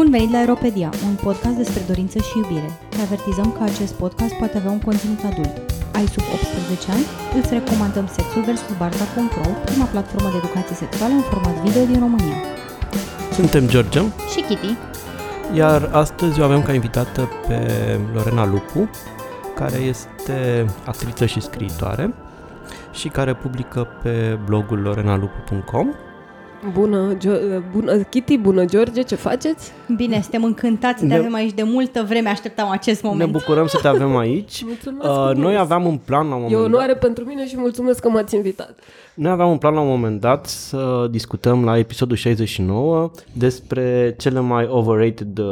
Bun venit la Aeropedia, un podcast despre dorință și iubire. Te avertizăm că acest podcast poate avea un conținut adult. Ai sub 18 ani? Îți recomandăm Sexul vs. Barca.ro, prima platformă de educație sexuală în format video din România. Suntem George, Și Kitty, iar astăzi o avem ca invitată pe Lorena Lupu, care este actriță și scriitoare și care publică pe blogul lorenalupu.com. Bună, Gio- bună, Kitty, bună, George, ce faceți? bine, suntem încântați să te Ne- avem aici de multă vreme, așteptam acest Ne moment. bucurăm să te avem aici. Mulțumesc Uh, frumos. noi aveam un plan la un E o moment dat. onoare pentru mine și mulțumesc că m-ați invitat. Noi aveam un plan la un moment dat să discutăm la episodul 69 despre cele mai overrated uh,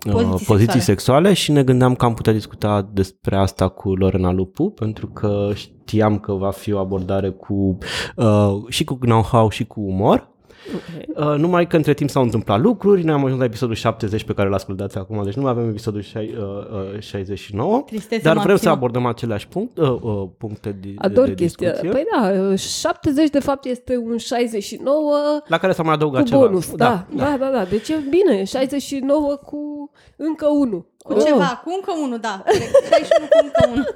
Poziții poziții, poziții sexuale și ne gândeam că am putea discuta despre asta cu Lorena Lupu pentru că știam că va fi o abordare cu uh, și cu know-how și cu umor. Okay. Uh, numai că între timp s-au întâmplat lucruri, noi am ajuns la episodul 70 pe care l ascultați acum, deci nu mai avem episodul șai- uh, uh, 69, Tristețe dar vrem să maximă. abordăm aceleași punct, uh, uh, puncte de, Ador de, de chestia. discuție. Păi da, 70 de fapt este un 69 La care s-a mai adăugat cu ceva. bonus. Da, da, da, da. Deci e bine, 69 cu încă unul. Cu ceva, cu încă unul, da. corect. 61 cu încă unul.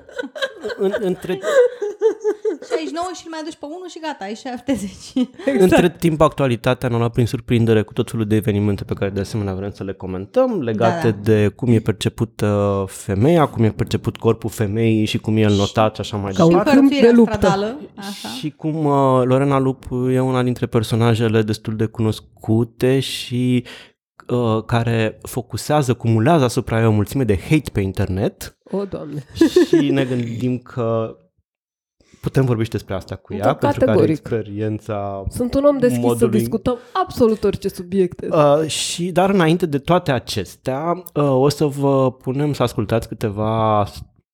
În, între, 69 și îl mai aduci pe unul și gata, ai 70. Exact. între timp, actualitatea ne-a luat prin surprindere cu tot felul de evenimente pe care de asemenea vrem să le comentăm, legate Da, da, de cum e percepută femeia, cum e perceput corpul femeii și cum e el notat și așa mai Ca un departe. câmp de Hărțuirea luptă. stradală, așa. Și cum uh, Lorena Lupu e una dintre personajele destul de cunoscute și uh, care focusează, cumulează asupra ei o mulțime de hate pe internet O, Doamne. și ne gândim că putem vorbi și despre asta cu ea, Da, pentru că are categoric. experiența Sunt un om deschis Modului- să discutăm absolut orice subiecte. Uh, și, dar înainte de toate acestea, uh, o să vă punem să ascultați câteva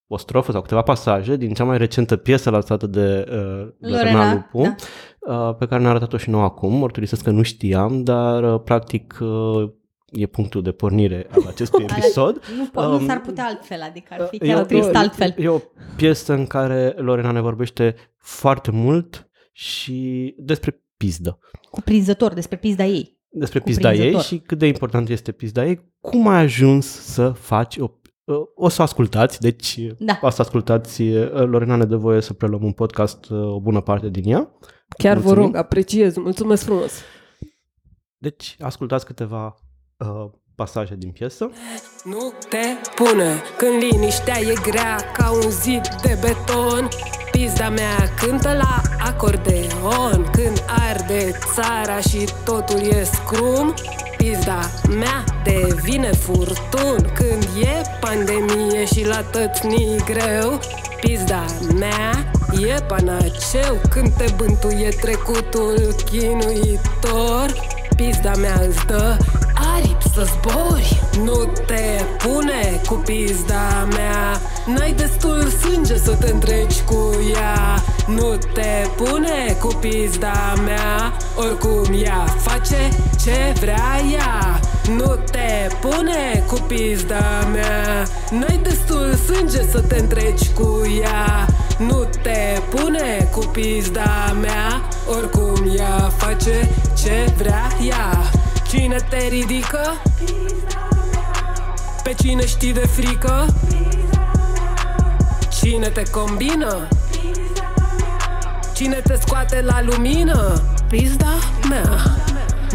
o strofă sau câteva pasaje din cea mai recentă piesă lansată de uh, Lorena, Lorena, Lupu, da. uh, pe care ne-a arătat-o și nou acum. Mărturisesc că nu știam, dar uh, practic uh, e punctul de pornire al acestui episod. Nu, po- nu Um, s-ar putea altfel, adică ar fi E chiar o- trist altfel. E o piesă în care Lorena ne vorbește foarte mult și despre pizdă. Cuprinzător despre pizda ei. despre pizda ei Cuprinzător. și cât de important este pizda ei, cum ai ajuns să faci o o să ascultați, deci Da. o să ascultați, Lorena ne dă voie să preluăm un podcast o bună parte din ea. Chiar vă mulțumim. rog, apreciez. Mulțumesc frumos. Deci ascultați câteva uh, pasaje din piesă. Nu te pune când liniștea e grea ca un zid de beton. Pizda mea cântă la acordeon Când arde țara și totul e scrum. Pizda mea devine furtun Când e pandemie și la tăți ni greu. Pizda mea e panaceu Când te bântuie trecutul chinuitor. Pizda mea îți dă aripi să zbori? Nu te pune cu pizda mea. N-ai destul sânge să te întreci cu ea. Nu te pune cu pizda mea. Oricum ea face ce vrea ea. Nu te pune cu pizda mea. N-ai destul sânge să te întreci cu ea. Nu te pune cu pizda mea. Oricum ea face ce vrea ea Cine te ridică? Pe cine știi de frică? Cine te combină? Cine te scoate la lumină? Pizda mea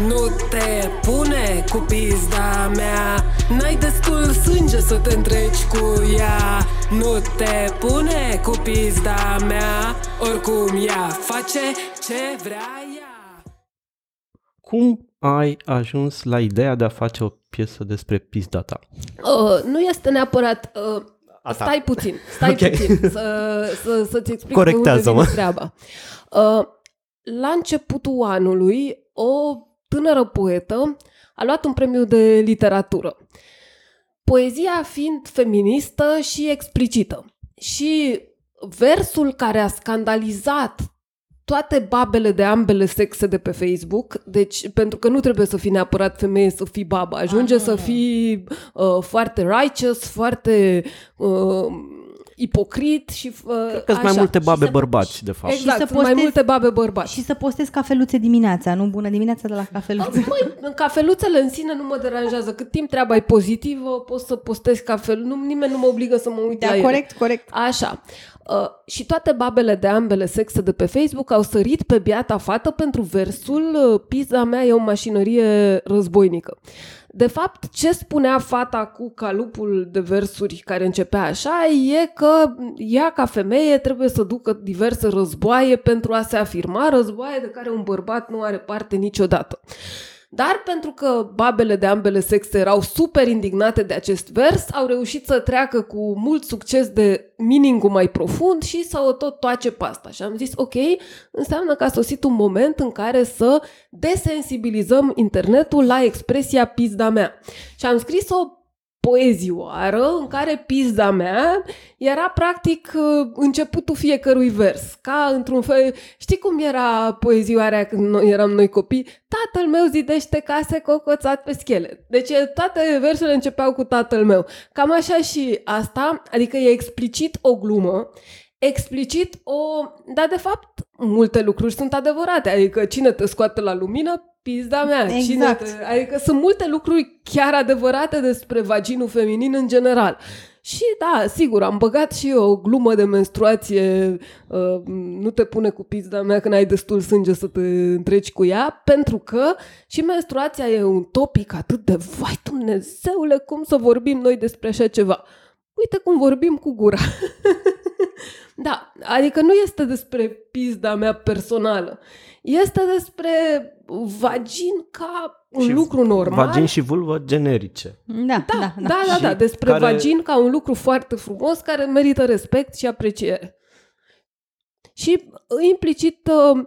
Nu te pune cu pizda mea N-ai destul sânge să te întreci cu ea Nu te pune cu pizda mea Oricum ea face ce vrea ea Cum ai ajuns la ideea de a face o piesă despre pizda ta? Uh, nu este neapărat... Uh, A ta. stai puțin, stai Ok. puțin să, să, să-ți explic de unde Corectează-mă. vine treaba. Uh, la începutul anului, o tânără poetă a luat un premiu de literatură. Poezia fiind feministă și explicită. Și versul care a scandalizat toate babele de ambele sexe de pe Facebook, deci pentru că nu trebuie să fii neapărat femeie să fii babă, ajunge Ah. să fii uh, foarte righteous, foarte uh, ipocrit și uh, Cred că sunt mai așa. multe babe să- bărbați, de fapt. Exact, să sunt mai postezi- multe babe bărbați. Și să postezi cafeluțe dimineața, nu bună dimineața de la cafeluțe. Măi, în cafeluțele în sine nu mă deranjează. Cât timp treaba e pozitivă, poți să postezi cafel. Nu, nimeni nu mă obligă să mă uit la Da, ele. corect, corect. Așa. Uh, și toate babele de ambele sexe de pe Facebook au sărit pe biata fată pentru versul uh, Pizza mea e o mașinărie războinică. De fapt, ce spunea fata cu calupul de versuri care începea așa e că ea, ca femeie, trebuie să ducă diverse războaie pentru a se afirma, războaie de care un bărbat nu are parte niciodată. Dar pentru că babele de ambele sexe erau super indignate de acest vers, au reușit să treacă cu mult succes de meaning mai profund și să o tot toace pe asta. Și am zis, ok, înseamnă că a sosit un moment în care să desensibilizăm internetul la expresia pizda mea. Și am scris o poezioară în care pizda mea era practic uh, începutul fiecărui vers. Ca într-un fel... Știi cum era poezioarea când noi eram noi copii? Tatăl meu zidește case cocoțat pe schele. Deci toate versurile începeau cu tatăl meu. Cam așa și asta, adică e explicit o glumă, explicit o... Dar de fapt, multe lucruri sunt adevărate. Adică cine te scoate la lumină, pizda mea. Cine Exact. te... Adică sunt multe lucruri chiar adevărate despre vaginul feminin în general. Și da, sigur, am băgat și eu o glumă de menstruație, uh, nu te pune cu pizda mea când ai destul sânge să te întreci cu ea, pentru că și menstruația e un topic atât de, vai Dumnezeule, cum să vorbim noi despre așa ceva. Uite cum vorbim cu gura. da, adică nu este despre pizda mea personală. Este despre vagin ca un Și lucru normal. Vagin și vulvă generice. Da, Da, da, da. da, da, Și da, despre care- vagin ca un lucru foarte frumos care merită respect și apreciere. Și uh, implicit, uh, uh,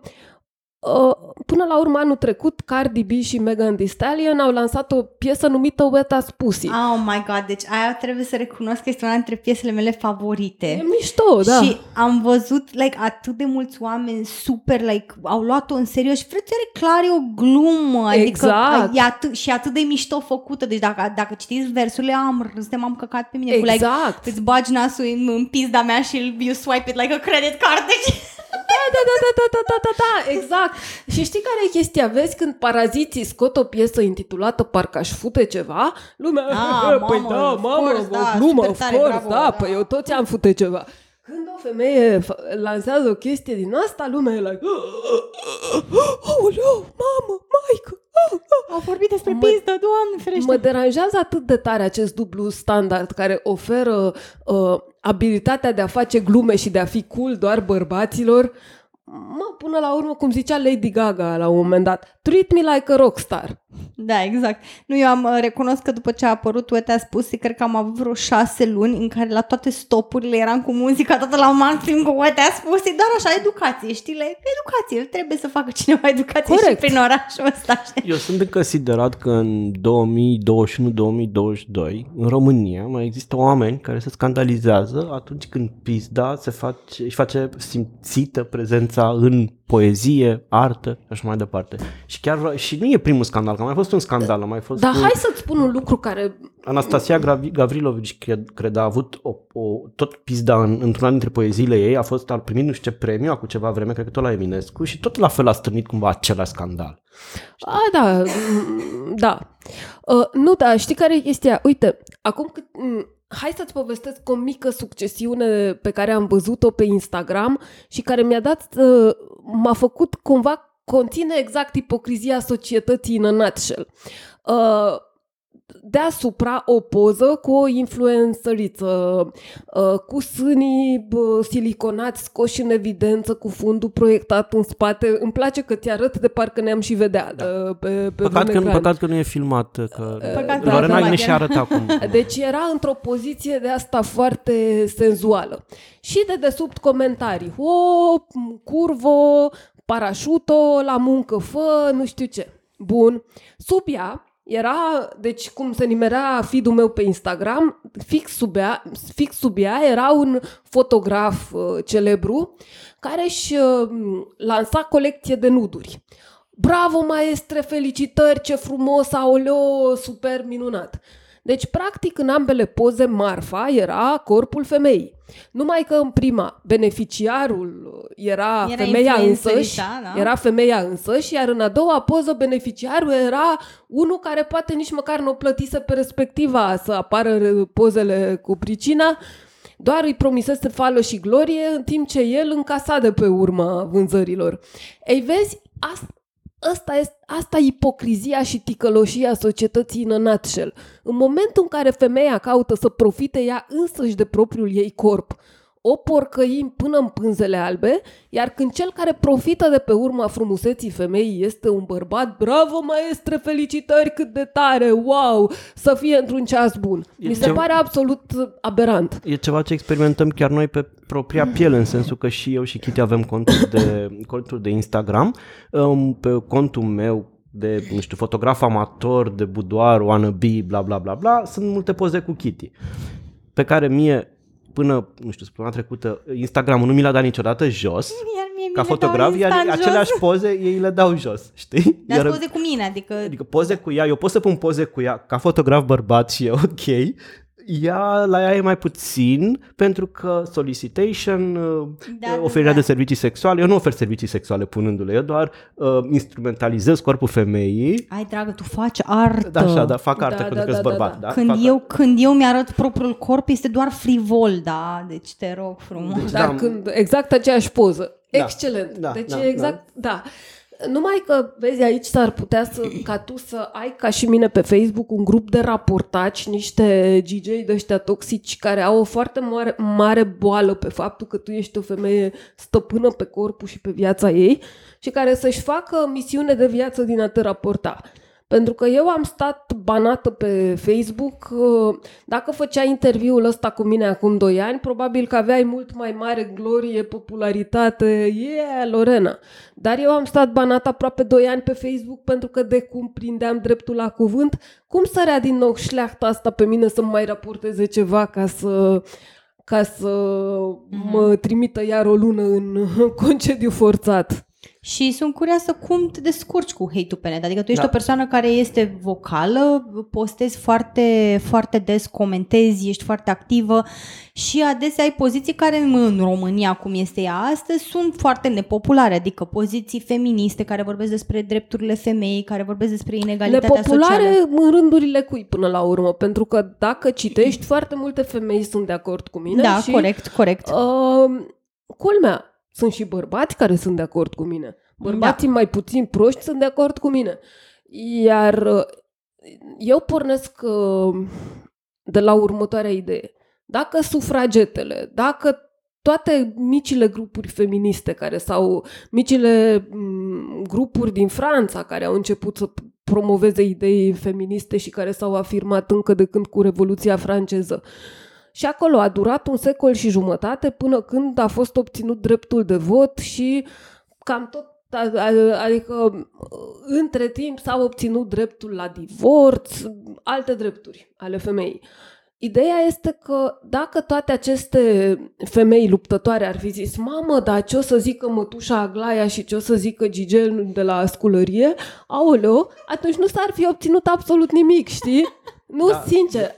până la urmă anul trecut, Cardi B și Megan Thee Stallion au lansat o piesă numită Wet As Pussy. Oh my god, deci aia trebuie să recunosc că este una dintre piesele mele favorite. E mișto, da. Și am văzut like, atât de mulți oameni super, like, au luat-o în serios și frate, are clar e o glumă. Adică Exact. e atât, și atât de mișto făcută. Deci dacă, dacă citiți versurile, am râs de m-am căcat pe mine. Cu, like, Exact. îți bagi nasul în, în pizda mea și you swipe it like a credit card. Deci... Da, da, da, da, da, da, da, da, exact. Și știi care e chestia? Vezi când paraziții scot o piesă intitulată Parcă aș fute ceva, lumea, Ah, păi mamă, da, of mamă, course, o da, glumă, super of tare, course, bravo, da, da. păi eu toți am fute ceva. Când o femeie f- lansează o chestie din asta, lumea e like, oh, mamă, maică, oh, oh. Au vorbit despre Mă- pizdă, doamne ferește. Mă deranjează atât de tare acest dublu standard care oferă uh, abilitatea de a face glume și de a fi cool doar bărbaților. Mă, până la urmă, cum zicea Lady Gaga la un moment dat, treat me like a rockstar. Da, exact. Nu, eu am uh, recunosc că după ce a apărut Uite a spus, cred că am avut vreo șase luni în care la toate stopurile eram cu muzica toată la maxim cu Uite a spus, doar așa, educație, știi? Like, educație, trebuie să facă cineva educație Corect. și prin orașul ăsta. știi? Eu sunt de considerat că în 2021-2022 în România mai există oameni care se scandalizează atunci când pizda se face, își face simțită prezența în poezie, artă și așa mai departe. Și chiar și nu e primul scandal, că a mai fost un scandal, a mai fost Dar cu hai să-ți spun un lucru care... Anastasia Gravi- Gavrilovici, cred, cred, a avut o, o, tot pizda în, într-una dintre poeziile ei, a fost, a primit nu știu ce premiu acum ceva vreme, cred că tot la Eminescu și tot la fel a strânit cumva același scandal. A, da, mm, da. Uh, nu, da, știi care e chestia? Uite, acum cât... mm, Hai să-ți povestesc o mică succesiune pe care am văzut-o pe Instagram și care mi-a dat, uh, m-a făcut cumva, conține exact ipocrizia societății în a nutshell. Uh, deasupra o poză cu o influențăriță, uh, cu sânii bă, siliconați scoși în evidență, cu fundul proiectat în spate. Îmi place că ți arăt de parcă ne-am și vedea da. pe, pe Păcat un că, ecran. păcat că nu e filmat, că Păcat că nu Lorena e ne filmat, și ia. arată acum. Deci era într-o poziție de asta foarte senzuală. Și de desubt comentarii. O, curvo, parașuto, la muncă fă, nu știu ce. Bun. Sub ea era, deci cum se nimerea feed-ul meu pe Instagram, fix sub ea, fix sub ea era un fotograf uh, celebru care își uh, lansa colecție de nuduri. Bravo, maestre, felicitări, ce frumos, aoleo, super minunat. Deci, practic, în ambele poze, marfa era corpul femeii. Numai că în prima, beneficiarul era, Era femeia influencerita, însăși, da. era femeia însăși, iar în a doua poză, beneficiarul era unul care poate nici măcar nu o plătise pe respectiva să apară pozele cu pricina, doar îi promisese fală și glorie, în timp ce el încasa de pe urma vânzărilor. Ei, vezi, asta, Asta, este, asta e ipocrizia și ticăloșia societății în a nutshell. În momentul în care femeia caută să profite ea însăși de propriul ei corp, o porcăim până în pânzele albe, iar când cel care profită de pe urma frumuseții femeii este un bărbat, bravo maestre, felicitări, cât de tare, wow, să fie într-un ceas bun. E Mi se ceva- pare absolut aberant. E ceva ce experimentăm chiar noi pe propria piele, în sensul că și eu și Kitty avem conturi de, conturi de Instagram. Um, Pe contul meu de, nu știu, fotograf amator, de budoar, wannabe, bla bla bla bla, sunt multe poze cu Kitty, pe care mie până, nu știu, săptămâna trecută, Instagramul nu mi l-a dat niciodată jos, Iar mie mi ca le dau fotograf, iar instant jos. aceleași poze ei le dau jos, știi? Dar Iar- poze cu mine, adică... Adică poze cu ea, eu pot să pun poze cu ea ca fotograf bărbat și e ok. Ea, la ea e mai puțin pentru că solicitation, Da, da, da, oferirea da. de servicii sexuale, eu nu ofer servicii sexuale punându-le, eu doar uh, instrumentalizez corpul femeii. Ai, dragă, tu faci artă. Da, așa, da, fac artă Da, pentru da, că da, sunt da, bărbat. da. Da, Când fac eu, artă. când eu mi-arăt propriul corp, este doar frivol, da? Deci te rog frumos. Deci, Dar da, când exact aceeași poză. Da. Excelent. Da, deci da, e exact, da. Numai că, vezi, aici s-ar putea să, ca tu să ai, ca și mine pe Facebook, un grup de raportaci, niște GJ de ăștia toxici care au o foarte mare, mare boală pe faptul că tu ești o femeie stăpână pe corpul și pe viața ei și care să-și facă misiune de viață din a te raporta. Pentru că eu am stat banată pe Facebook, uh, dacă făceai interviul ăsta cu mine acum 2 ani, probabil că aveai mult mai mare glorie, popularitate, yeah, Lorena. Dar eu am stat banată aproape 2 ani pe Facebook pentru că de cum prindeam dreptul la cuvânt, cum sărea din nou șleachta asta pe mine să mai raporteze ceva ca să ca să mă trimită iar o lună în concediu forțat. Și sunt curioasă cum te descurci cu hate-ul pe net. Adică tu ești Da. o persoană care este vocală, postezi foarte, foarte des, comentezi, ești foarte activă și adesea ai poziții care în România, cum este ea astăzi, sunt foarte nepopulare. Adică poziții feministe care vorbesc despre drepturile femeii, care vorbesc despre inegalitatea Nepopulare socială. în rândurile cui până la urmă, pentru că dacă citești, foarte multe femei sunt de acord cu mine Da, și corect, corect. Uh, culmea, sunt și bărbați care sunt de acord cu mine. Bărbații Da. mai puțin proști sunt de acord cu mine. Iar uh, eu pornesc uh, de la următoarea idee. Dacă sufragetele, dacă toate micile grupuri feministe care sau micile m, grupuri din Franța care au început să promoveze idei feministe și care s-au afirmat încă de când cu Revoluția franceză. Și acolo a durat un secol și jumătate până când a fost obținut dreptul de vot și cam tot a- a- Adică între timp s-a obținut dreptul la divorț, alte drepturi ale femeii. Ideea este că dacă toate aceste femei luptătoare ar fi zis Mamă, dar ce o să zică mătușa Aglaia și ce o să zică Gigel de la sculărie, aoleo, atunci nu s-ar fi obținut absolut nimic, știi? Nu, da. sincer.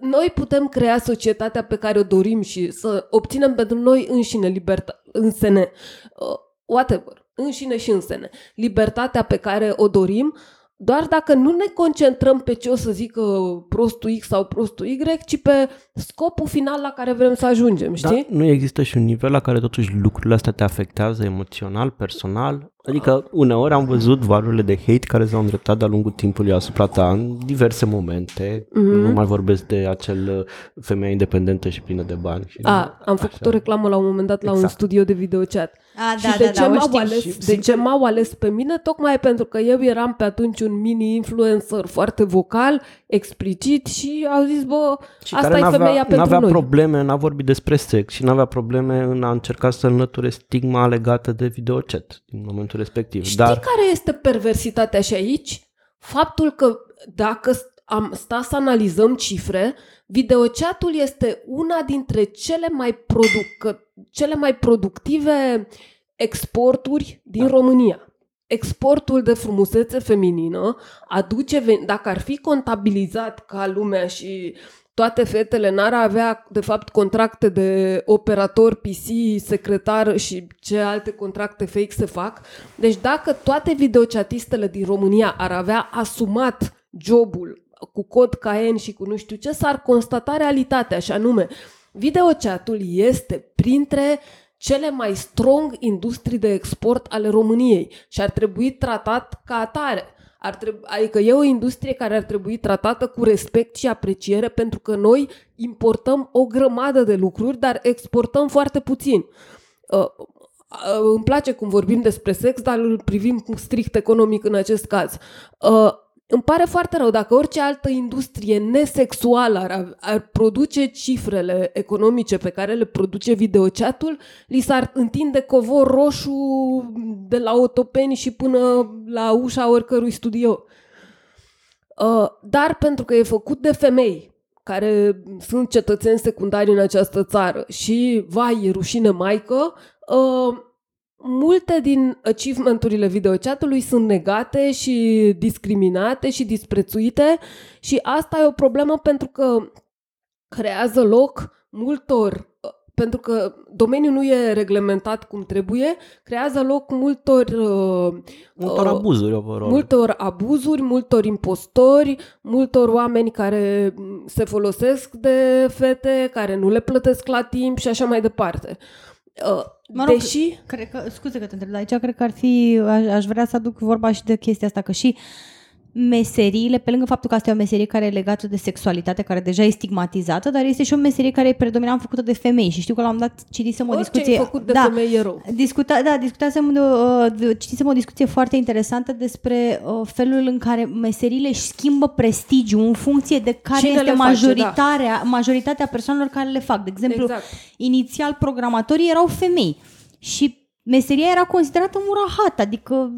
A- Noi putem crea societatea pe care o dorim și să obținem pentru noi înșine libertate, însene, uh, whatever, înșine și însene, libertatea pe care o dorim, doar dacă nu ne concentrăm pe ce o să zică prostul X sau prostul Y, ci pe scopul final la care vrem să ajungem, știi? Da, nu există și un nivel la care totuși lucrurile astea te afectează emoțional, personal? Adică uneori am văzut valurile de hate care s-au îndreptat de-a lungul timpului asupra ta în diverse momente. Mhm. Nu mai vorbesc de acel uh, femeie independentă și plină de bani. Și A, am făcut așa. o reclamă la un moment dat la un Exact. studio de videochat. A, și da, de da, ce da, o m-au știu. ales, Și, de sincer- ce m-au ales pe mine? Tocmai pentru că eu eram pe atunci un mini-influencer foarte vocal, explicit și au zis, bă, Și asta care e n-avea, femeia pentru n-avea noi. probleme în a vorbi despre sex și n-avea probleme în a încerca să înlăture stigma legată de videochat din momentul respectiv. Știi Dar care este perversitatea și aici? Faptul că dacă am sta să analizăm cifre, videochatul este una dintre cele mai, producă, cele mai productive exporturi din Da. România. exportul de frumusețe feminină aduce, ven- dacă ar fi contabilizat ca lumea și toate fetele n-ar avea, de fapt, contracte de operator, PC, secretar și ce alte contracte fake se fac. Deci dacă toate videochatistele din România ar avea asumat jobul cu cod KN și cu nu știu ce, s-ar constata realitatea, și anume, videochatul este printre cele mai strong industrii de export ale României și ar trebui tratat ca atare. Ar trebui, adică e o industrie care ar trebui tratată cu respect și apreciere pentru că noi importăm o grămadă de lucruri, dar exportăm foarte puțin. Uh, uh, îmi place cum vorbim despre sex, dar îl privim strict economic în acest caz. Uh, îmi pare foarte rău dacă orice altă industrie nesexuală ar, ar produce cifrele economice pe care le produce videochatul, li s-ar întinde covor roșu de la otopeni și până la ușa oricărui studio. Uh, dar pentru că e făcut de femei care sunt cetățeni secundari în această țară și, vai, e rușine maică, uh, multe din achievementurile videochatului sunt negate și discriminate și disprețuite și asta e o problemă pentru că creează loc multor pentru că domeniul nu e reglementat cum trebuie, creează loc multor uh, Multor abuzuri, overall. multor abuzuri, multor impostori, multor oameni care se folosesc de fete, care nu le plătesc la timp și așa mai departe. Uh, Mă rog, Deși Cred că, scuze că te întreb, dar aici cred că ar fi, aș, aș vrea să aduc vorba și de chestia asta, că și meseriile, pe lângă faptul că asta e o meserie care e legată de sexualitate, care deja e stigmatizată, dar este și o meserie care e predominant făcută de femei și știu că la un moment dat citisem o orice discuție... e făcut de da, femei e rău. Discuta, da, discutasem de, uh, de, citisem o discuție foarte interesantă despre uh, felul în care meseriile își schimbă prestigiul în funcție de care Cine este le face, majoritatea, majoritatea persoanelor care le fac. De exemplu, Exact. inițial programatorii erau femei și meseria era considerată murahat, adică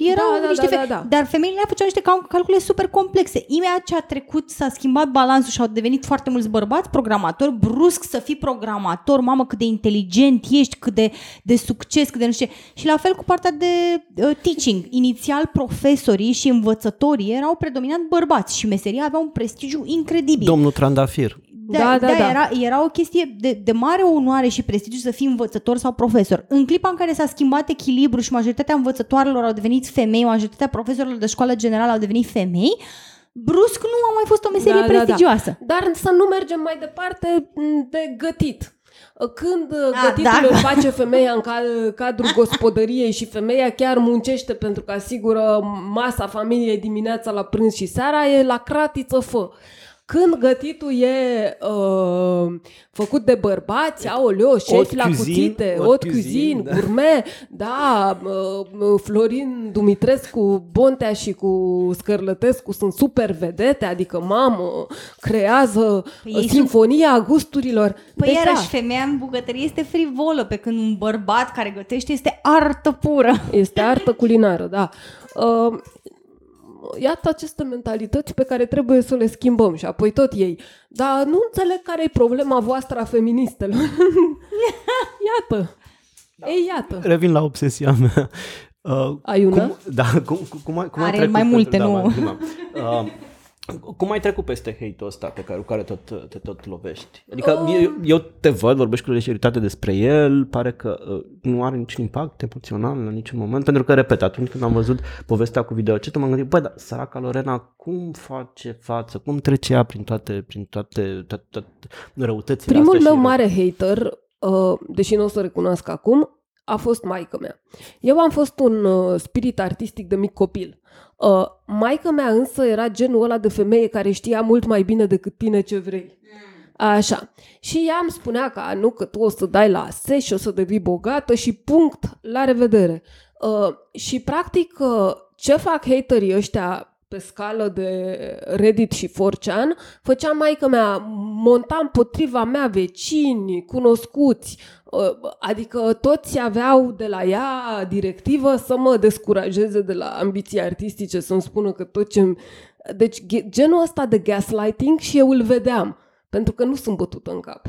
erau Da, da, niște da, fe- da, da. dar femeile făceau niște cal- calcule super complexe. Imediat ce a trecut, s-a schimbat balansul și au devenit foarte mulți bărbați programatori, brusc să fii programator, mamă cât de inteligent ești, cât de, de succes, cât de nu știu ce. Și la fel cu partea de uh, teaching. Inițial profesorii și învățătorii erau predominant bărbați și meseria avea un prestigiu incredibil. Domnul Trandafir. Da, Da, da, da, da, da. Era, era o chestie de, de mare onoare și prestigiu să fii învățător sau profesor. În clipa în care s-a schimbat echilibru și majoritatea învățătoarelor au devenit femei, majoritatea profesorilor de școală generală au devenit femei, brusc nu a mai fost o meserie Da, da, da. prestigioasă. Dar să nu mergem mai departe m, de gătit. Când uh, A, gătitul da. îl face femeia în cal- cadrul gospodăriei și femeia chiar muncește pentru că asigură masa familiei dimineața la prânz și seara, e la cratiță fă. Când gătitul e uh, făcut de bărbați, aoleo, șefi la cuisine, cuțite, haute hot cuisine, cuisine, da. gourmet, da, uh, Florin Dumitrescu, Bontea și cu Scărlătescu sunt super vedete, adică mamă, creează Păi păi ei sinfonia gusturilor. Păi deci, iarăși, femeia în bucătărie este frivolă, pe când un bărbat care gătește este artă pură. Este artă culinară, da. Uh, iată aceste mentalități pe care trebuie să le schimbăm și apoi tot ei. Dar nu înțeleg care e problema voastră a feministelor. iată. Da. Ei, iată. Revin la obsesia mea. Uh, Ai una? Cum, da, cum, cum, cum, ai, cum ai Are trecut mai pe- multe, da, nu? mai- mai- Uh, cum ai trecut peste hate-ul ăsta pe care, cu care tot, te tot lovești? Adică Oh. eu, eu te văd, vorbești cu legeritate despre el, pare că uh, nu are niciun impact emoțional în niciun moment, pentru că, repet, atunci când am văzut povestea cu videocetul, m-am gândit, băi, dar săraca Lorena, cum face față, cum trece ea prin toate, prin toate, toate, toate răutățile Primul astea meu și- mare hater, uh, deși nu o să recunosc acum, a fost maica mea. Eu am fost un uh, spirit artistic de mic copil. Uh, maica mea însă era genul ăla de femeie care știa mult mai bine decât tine ce vrei. Așa. Și ea îmi spunea că "A, nu, că tu o să dai la ASE și o să devii bogată și punct, la revedere. Uh, și practic uh, ce fac haterii ăștia pe scală de Reddit și 4chan, făcea maica mea, monta împotriva mea vecini, cunoscuți, uh, adică toți aveau de la ea directivă să mă descurajeze de la ambiții artistice, să-mi spună că tot ce... Deci ge- genul ăsta de gaslighting și eu îl vedeam, pentru că nu sunt bătută în cap.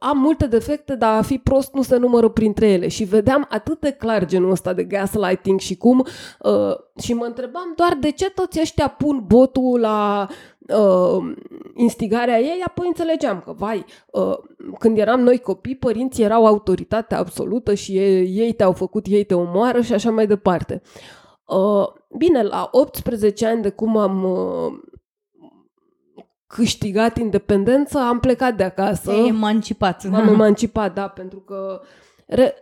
Uh, am multe defecte, dar a fi prost nu se numără printre ele. Și vedeam atât de clar genul ăsta de gaslighting și cum... Uh, și mă întrebam doar de ce toți ăștia pun botul la uh, instigarea ei, apoi înțelegeam că, vai, uh, când eram noi copii, părinții erau autoritate absolută și ei, ei te-au făcut, ei te omoară și așa mai departe. Uh, bine, la 18 ani de cum am uh, câștigat independența, am plecat de acasă. Te-ai emancipat. M-am emancipat, da, pentru că re,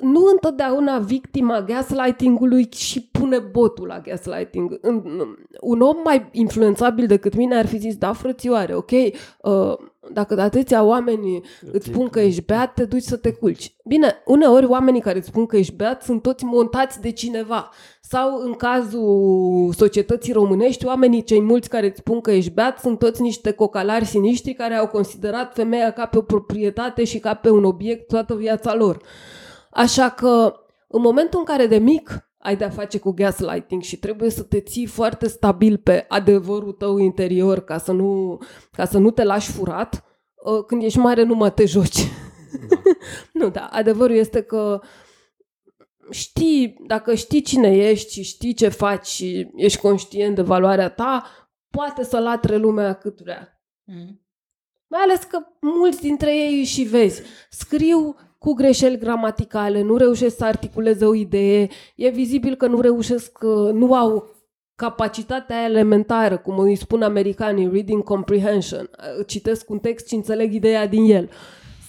nu întotdeauna victima gaslighting-ului și pune botul la gaslighting. Un om mai influențabil decât mine ar fi zis, da, frățioare, ok, uh, dacă de atâția oameni îți spun că ești beat, te duci să te culci. Bine, uneori oamenii care îți spun că ești beat sunt toți montați de cineva. Sau în cazul societății românești, oamenii cei mulți care îți spun că ești beat sunt toți niște cocalari siniștri care au considerat femeia ca pe o proprietate și ca pe un obiect toată viața lor. Așa că în momentul în care de mic ai de-a face cu gaslighting și trebuie să te ții foarte stabil pe adevărul tău interior ca să nu, ca să nu te lași furat, ă, când ești mare nu mă te joci. Da. nu, da, adevărul este că știi, dacă știi cine ești și știi ce faci și ești conștient de valoarea ta, poate să latre lumea cât vrea. Mm. Mai ales că mulți dintre ei și vezi, scriu cu greșeli gramaticale, nu reușesc să articuleze o idee, e vizibil că nu reușesc, nu au capacitatea elementară, cum îi spun americanii, reading comprehension. Citesc un text și înțeleg ideea din el.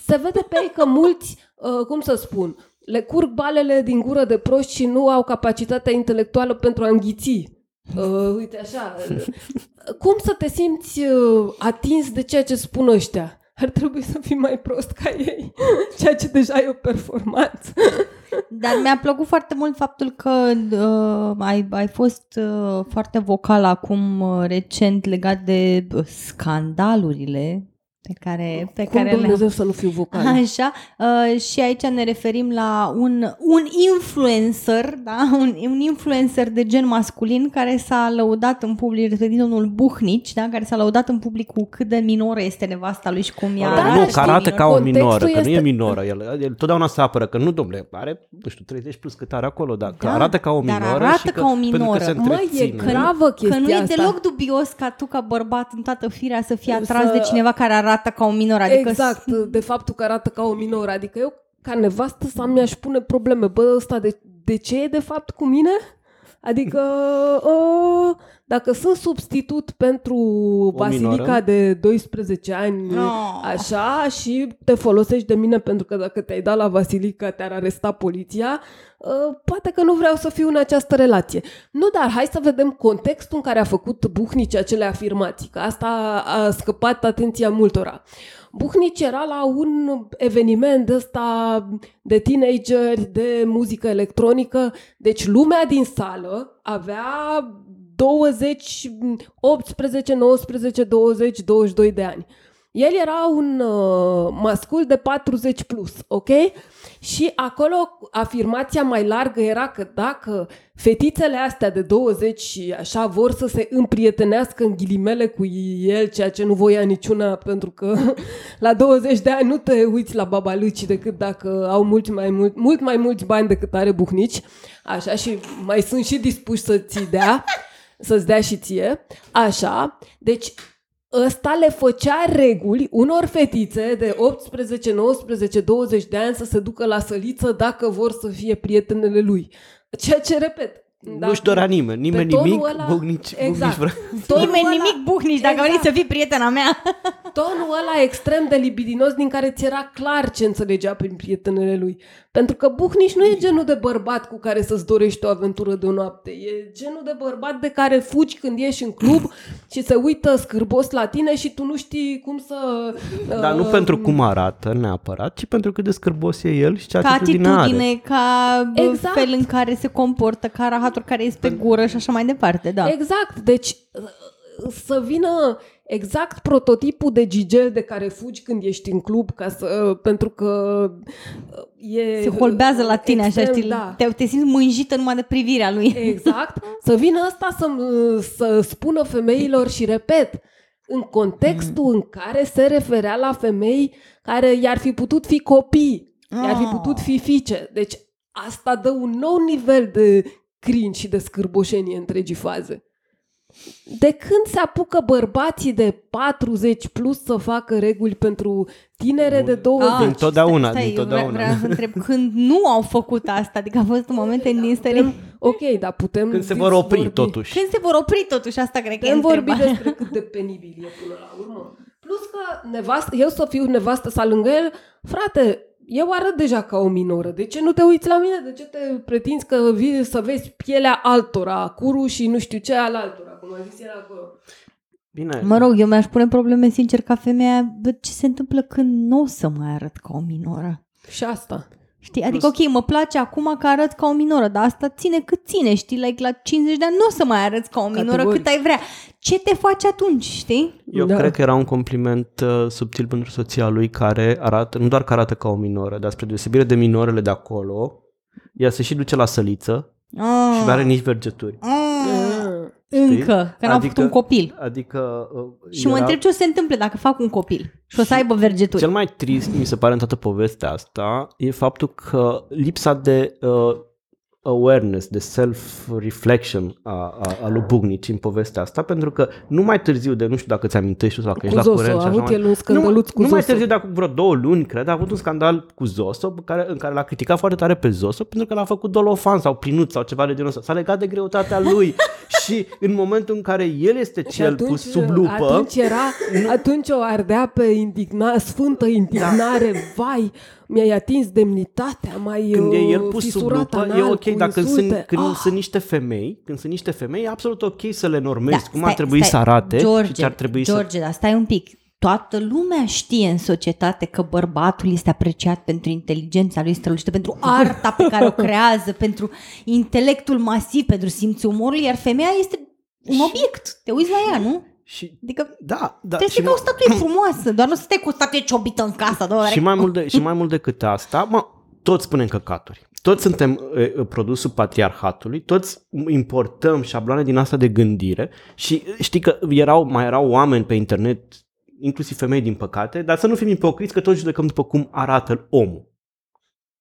Se vede pe ei că mulți, uh, cum să spun, le curg balele din gură de proști și nu au capacitatea intelectuală pentru a înghiți. Uh, uite așa. Cum să te simți uh, atins de ceea ce spun ăștia? Ar trebui să fii mai prost ca ei, ceea ce deja e o performanță. Dar mi-a plăcut foarte mult faptul că uh, ai, ai fost uh, foarte vocal acum uh, recent legat de uh, scandalurile pe care, pe Cum care Dumnezeu le... să nu fiu vocal. Așa, uh, și aici ne referim la un, un influencer, da? un, un influencer de gen masculin care s-a lăudat în public, respectiv domnul Buhnici, da? care s-a lăudat în public cu cât de minoră este nevasta lui și cum ea da, Nu, că arată ca o minoră, este... că nu e minoră. El, el totdeauna se apără că nu, domnule, are, nu știu, 30 plus cât are acolo, dar da, că arată ca o minoră dar arată și că, ca o minoră. Că Măi, e gravă chestia Că nu e asta. deloc dubios ca tu, ca bărbat, în toată firea, să fii atras să... de cineva care arată arată ca o minoră. Adică exact, de faptul că arată ca o minoră. Adică eu, ca nevastă, să mi-aș pune probleme. Bă, ăsta de, de ce e de fapt cu mine? Adică, uh, dacă sunt substitut pentru o Basilica minoră. de 12 ani, oh. așa, și te folosești de mine pentru că dacă te-ai dat la Basilica, te-ar aresta poliția, uh, poate că nu vreau să fiu în această relație. Nu, dar hai să vedem contextul în care a făcut Buhnici acele afirmații, că asta a scăpat atenția multora. Buhnici era la un eveniment ăsta de teenageri, de muzică electronică, deci lumea din sală avea 20, 18, 19, 20, 22 de ani. El era un uh, mascul de 40 plus, ok? Și acolo afirmația mai largă era că dacă fetițele astea de 20 și așa vor să se împrietenească în ghilimele cu el, ceea ce nu voia niciuna, pentru că la 20 de ani nu te uiți la babaluci decât dacă au mult mai, mult, mult mai mulți bani decât are buhnici, așa, și mai sunt și dispuși să-ți dea, să-ți dea și ție, așa, deci ăsta le făcea reguli unor fetițe de 18, 19, 20 de ani să se ducă la săliță dacă vor să fie prietenele lui. Ceea ce, repet, da. Nu-și dorea nimeni, nimeni nimic, ăla, buhnici, exact. buhnici Nimeni ăla, nimic, buhnici, dacă exact. vrei să fii prietena mea. Tonul ăla extrem de libidinos din care ți era clar ce înțelegea prin prietenele lui. Pentru că buhnici nu e genul de bărbat cu care să-ți dorești o aventură de o noapte. E genul de bărbat de care fugi când ieși în club și se uită scârbos la tine și tu nu știi cum să... Dar uh, nu pentru cum arată neapărat, ci pentru cât de scârbos e el și ce ca atitudine, atitudine are. ca exact. fel în care se comportă, ca rahatul care este pe gură și așa mai departe, da. Exact, deci să vină exact prototipul de gigel de care fugi când ești în club ca să, pentru că e... Se holbează la tine extrem, așa, știi, da. te, te simți mânjită numai de privirea lui. Exact. Să vină asta să, să spună femeilor și repet, în contextul în care se referea la femei care i-ar fi putut fi copii, i-ar fi Ah. putut fi fiice. Deci asta dă un nou nivel de cringe și de scârboșenie întregii faze. De când se apucă bărbații de 40 plus să facă reguli pentru tinere de 20? Ah, Dintotdeauna, stai, stai, dintotdeauna. Vreau, vreau să întreb, când nu au făcut asta, adică a fost un moment în istorie, Putem, ok, dar putem... Când se vor opri, vorbi, totuși. când se vor opri totuși, asta cred că e Putem vorbi întrebarea. despre cât de penibil e până la urmă. Plus că nevastă, eu să fiu nevastă sa lângă el, frate, eu arăt deja ca o minoră. De ce nu te uiți la mine? De ce te pretinzi că vii să vezi pielea altora, curul și nu știu ce al altora, cum a zis el acolo. Bine, Mă rog, eu mi-aș pune probleme sincer ca femeia, bă, ce se întâmplă când nu o să mai arăt ca o minoră? Și asta. Știi? Adică, ok, mă place acum că arăt ca o minoră, dar asta ține cât ține, știi? Like, la 50 de ani nu o să mai arăți ca o minoră Categoric. cât ai vrea. Ce te faci atunci, știi? eu Da. cred că era un compliment uh, subtil pentru soția lui care arată, nu doar că arată ca o minoră, dar spre deosebire de minorele de acolo, ea se și duce la săliță Ah, și nu are nici vergeturi. ah, Ah. Încă, că n-au Adică- făcut un copil. Adică uh, Și mă întreb ce o să se întâmple dacă fac un copil și o să aibă vergeturi. Cel mai trist, mi se pare, în toată povestea asta, e faptul că lipsa de uh, awareness, de self-reflection a, a, a lui Bugnici în povestea asta, pentru că nu mai târziu de, nu știu dacă ți amintești sau dacă Cu ești la Zoso, curent a și așa avut mai- el un scandăluț cu nu, nu mai Zoso. târziu de acum vreo două luni, cred, a avut un scandal cu Zoso pe care, în care l-a criticat foarte tare pe Zoso pentru că l-a făcut dolofan sau plinut sau ceva de genul ăsta. S-a legat de greutatea lui și în momentul în care el este Și cel atunci, pus sub lupă, Atunci era, atunci o ardea pe indigna, sfântă indignare, vai, mi-ai atins demnitatea, mai când e el uh, pus sub fisurat lupă, anal e ok, cu dar când, insulte. sunt, când ah, sunt niște femei, când sunt niște femei, e absolut ok să le normezi cum ar stai- trebui stai, să arate George, și ce ar trebui George, dar stai un pic. Toată lumea știe în societate că bărbatul este apreciat pentru inteligența lui strălucită, pentru arta pe care o creează, pentru intelectul masiv, pentru simțul umorului, iar femeia este un obiect. Te uiți la ea, nu? Să... Și, Adică da, da, trebuie să și, fii ca o statuie frumoasă, doar nu să stai cu o statuie ciobită în casă. Doar și, mai mult de, și mai mult decât asta, mă, toți spunem căcaturi. Toți suntem e, e, produsul patriarhatului, toți importăm șabloane din asta de gândire și știi că erau, mai erau oameni pe internet, inclusiv femei din păcate, dar să nu fim ipocriți că toți judecăm după cum arată omul.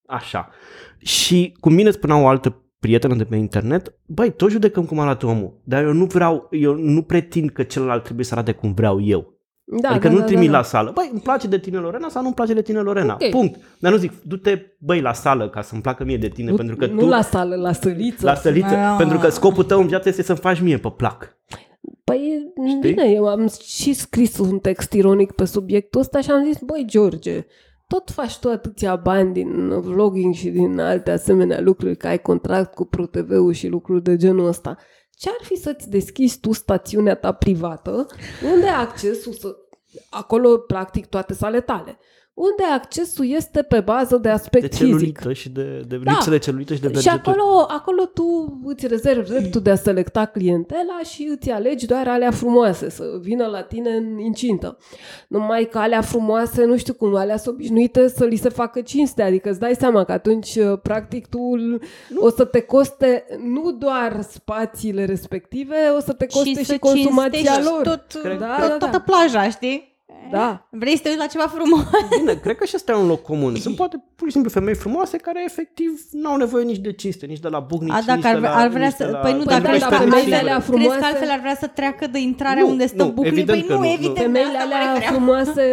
Așa. Și cum bine spunea o altă prietenă de pe internet, băi, tot judecăm cum arată omul, dar eu nu vreau, eu nu pretind că celălalt trebuie să arate cum vreau eu. da, adică da, nu da, trimit da, la da. sală. Băi, îmi place de tine Lorena sau nu îmi place de tine Lorena. Ok. Punct. Dar nu zic, du-te, băi, la sală ca să-mi placă mie de tine, Nu, pentru că nu tu la sală, la săliță. la săliță, Ah. pentru că scopul tău în viață este să-mi faci mie pe plac. Păi, Știi? bine, eu am și scris un text ironic pe subiectul ăsta și am zis, băi, George, tot faci tu atâția bani din vlogging și din alte asemenea lucruri, că ai contract cu ProTV-ul și lucruri de genul ăsta. Ce ar fi să-ți deschizi tu stațiunea ta privată, unde accesul să... Acolo, practic, toate sale tale. Unde accesul este pe bază de De aspect fizic. celulită și de, de Da. lipsă de celulită și de Și vergeturi. acolo, acolo tu îți rezervi dreptul de a selecta clientela și îți alegi doar alea frumoase să vină la tine în incintă. Numai că alea frumoase, nu știu cum, alea sunt obișnuite să li se facă cinste, adică îți dai seama că atunci, uh, practic, tu o să te coste nu doar spațiile respective, o să te coste și, să consumația cinstești lor. Tot, Cred Da, tot, da, da. toată plaja, știi? Da. Vrei să te uiți la ceva frumos? Bine, cred că și ăsta e un loc comun. Sunt poate pur și simplu femei frumoase care efectiv n-au nevoie nici de cinste, nici de la bugnici, A, dacă nici ar, de la, ar vrea nici de să... la, Păi nu, Păi dacă da, își dar permite- femeile alea Crezi frumoase- că altfel ar vrea să treacă de intrarea Nu, unde stă nu, buclii? evident Păi că nu, nu, nu. evident. Femeile asta mă alea refeream. frumoase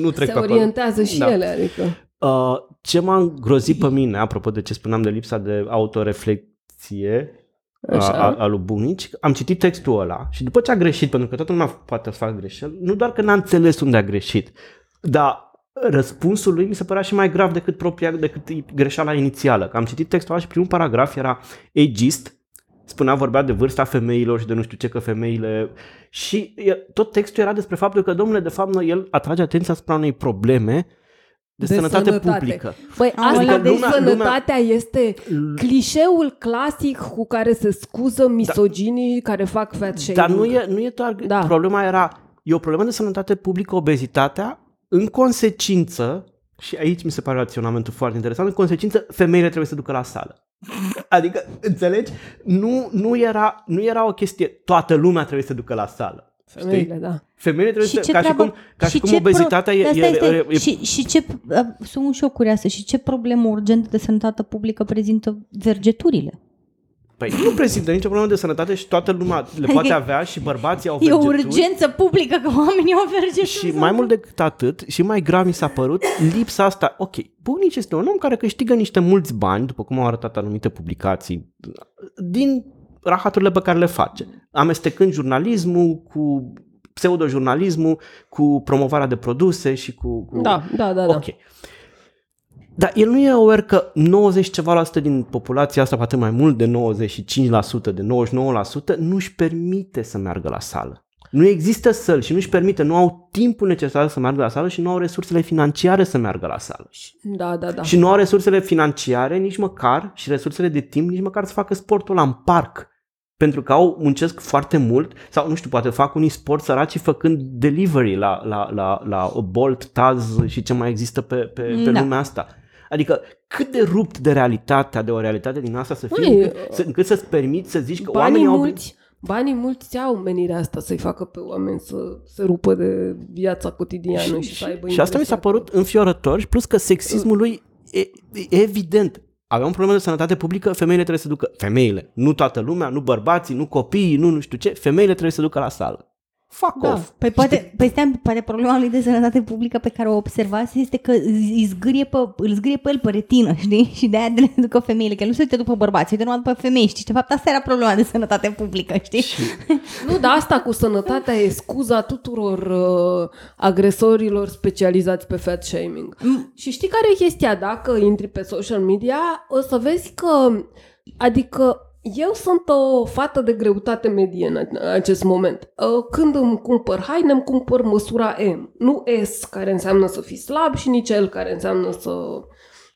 nu trec se pe acolo. orientează și Da. ele, adică... Uh, ce m-a îngrozit pe mine, apropo de ce spuneam de lipsa de autoreflecție a, Așa. a, a lui Bunici, am citit textul ăla și după ce a greșit, pentru că toată lumea poate să facă greșeli, nu doar că n-a înțeles unde a greșit, dar răspunsul lui mi se părea și mai grav decât propria, decât greșeala inițială. Că am citit textul ăla și primul paragraf era ageist, spunea, vorbea de vârsta femeilor și de nu știu ce, că femeile... Și e, tot textul era despre faptul că, domnule, de fapt, noi- el atrage atenția asupra unei probleme de, De sănătate, sănătate. publică. Băi, Aoleu, asta Adică de lumea- sănătatea este clișeul clasic cu care se scuză misoginii care fac fat shaming. Dar nu e, nu e doar... Da. Problema era... E o problemă de sănătate publică, obezitatea, în consecință, și aici mi se pare raționamentul foarte interesant, în consecință, femeile trebuie să ducă la sală. Adică, înțelegi? Nu, nu, era, nu era o chestie, toată lumea trebuie să ducă la sală. Femeile, da. Femeile trebuie Și să... ce Ca și treabă- cum, ca și și cum ce obezitatea pro- e, Asta e, este- e, e, Și, și ce, uh, sunt și eu curioasă, și ce problemă urgentă de sănătate publică prezintă vergeturile? Păi nu prezintă nicio problemă de sănătate și toată lumea le poate avea și bărbații au E o vergeturi. urgență publică că oamenii au vergeturi. Și mai mult decât atât, și mai grav mi s-a părut, lipsa asta, ok, Bunici este un om care câștigă niște mulți bani, după cum au arătat anumite publicații, din rahaturile pe care le face, amestecând jurnalismul cu pseudojurnalismul, cu promovarea de produse și cu... cu... Da, da, da, da. Ok. Dar el nu e aware că 90 ceva la sută din populația asta, poate mai mult de 95%, de 99%, nu își permite să meargă la sală. Nu există săli și nu își permite, nu au timpul necesar să meargă la sală și nu au resursele financiare să meargă la sală. Da, da, da. Și nu au resursele financiare nici măcar și resursele de timp nici măcar să facă sportul ăla în parc. Pentru că au muncesc foarte mult sau nu știu, poate fac unii sport săraci făcând delivery la, la, la, la Bolt, Taz și ce mai există pe, pe, pe Da. lumea asta. Adică cât de rupt de realitatea, de o realitate din asta să fie, Măi, încât, să, încât să-ți permiți să zici că Banii oamenii au... mulți, banii mulți au menirea asta să-i facă pe oameni să se rupă de viața cotidiană și, să aibă și asta mi s-a impresia părut înfiorător și plus că sexismul lui e, e evident. Avea un problemă de sănătate publică, femeile trebuie să ducă, femeile, nu toată lumea, nu bărbații, nu copiii, nu nu știu ce, femeile trebuie să ducă la sală. Fuck Da. off. Păi poate, păi stai, poate problema lui de sănătate publică pe care o observați este că îi zgârie pe, îl zgârie pe el pe retină, știi? Și de aia de le ducă femeile, că el nu se uită după bărbați, se uită numai după femei, știi? De fapt, asta era problema de sănătate publică, știi? Nu, dar asta cu sănătatea e scuza tuturor uh, agresorilor specializați pe fat shaming. Mm. Și știi care e chestia? Dacă intri pe social media, o să vezi că, adică, eu sunt o fată de greutate medie în acest moment. Uh, Când îmi cumpăr haine, îmi cumpăr măsura M. Nu S, care înseamnă să fii slab, și nici L, care înseamnă să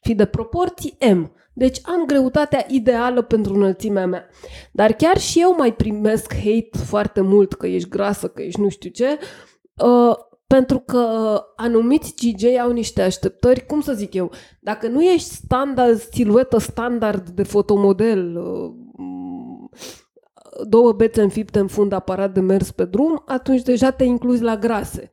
fii de proporții M. Deci am greutatea ideală pentru înălțimea mea. Dar chiar și eu mai primesc hate foarte mult că ești grasă, că ești nu știu ce, uh, pentru că anumiți GJ au niște așteptări, cum să zic eu, dacă nu ești standard, siluetă standard de fotomodel, uh, m, două bețe înfipte în fund aparat de mers pe drum, atunci deja te incluzi la grase.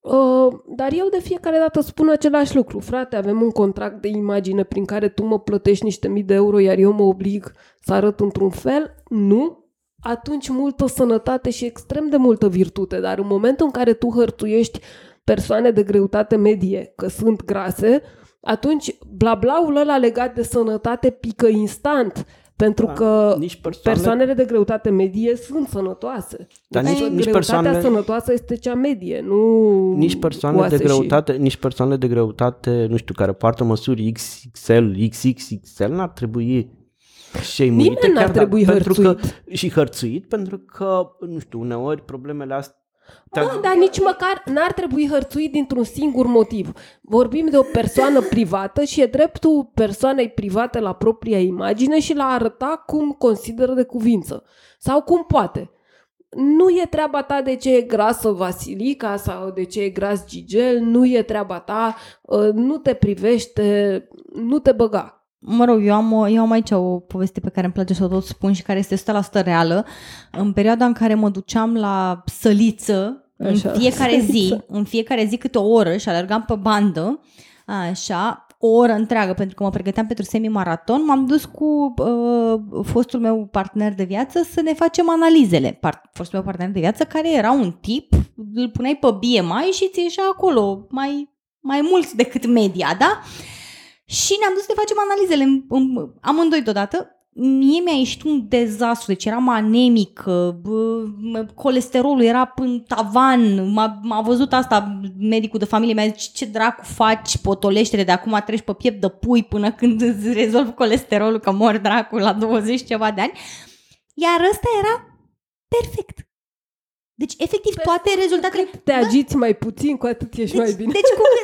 Uh, dar eu de fiecare dată spun același lucru. Frate, avem un contract de imagine prin care tu mă plătești niște mii de euro, iar eu mă oblig să arăt într-un fel? Nu. Atunci multă sănătate și extrem de multă virtute. Dar în momentul în care tu hărțuiești persoane de greutate medie, că sunt grase, atunci blablaul ăla legat de sănătate pică instant. Pentru Da, că nici persoanele- persoanele de greutate medie sunt sănătoase. Dar Deci nici- nici greutatea persoanele- sănătoasă este cea medie, nu Nici persoanele de oase și- greutate, nici persoanele de greutate, nu știu, care poartă măsuri XXL, XXXL, n-ar trebui shame Nimeni n-ar trebui pentru că, hărțuit. și hărțuit, pentru că, nu știu, uneori problemele astea Nu, dar nici măcar n-ar trebui hărțuit dintr-un singur motiv. Vorbim de o persoană privată și e dreptul persoanei private la propria imagine și la a arăta cum consideră de cuvință. Sau cum poate. Nu e treaba ta de ce e grasă Vasilica sau de ce e gras Gigel, nu e treaba ta, uh, nu te privește, nu te băga. Mă rog, eu am, o- eu am aici o poveste pe care îmi place să o tot spun și care este 100% reală. În perioada în care mă duceam la săliță, în Așa, fiecare zi, săliță. în fiecare zi câte o oră și alergam pe bandă, așa, o oră întreagă, pentru că mă pregăteam pentru semi-maraton, m-am dus cu uh, fostul meu partener de viață să ne facem analizele. Par- fostul meu partener de viață care era un tip, îl puneai pe BMI și ți ieșea acolo mai, mai mult decât media, da? Și ne-am dus să ne facem analizele în- în- amândoi deodată. Mie mi-a ieșit un dezastru, deci eram anemică, bă, m- colesterolul era în tavan, m-a, m-a văzut asta medicul de familie, mi-a zis ce dracu faci, potolește de acum treci pe piept de pui până când îți rezolvi colesterolul, că mor dracu la 20 ceva de ani. Iar ăsta era perfect. Deci, efectiv, toate rezultatele... Te agiți mai puțin, cu atât ești mai bine. Deci, cu, serios,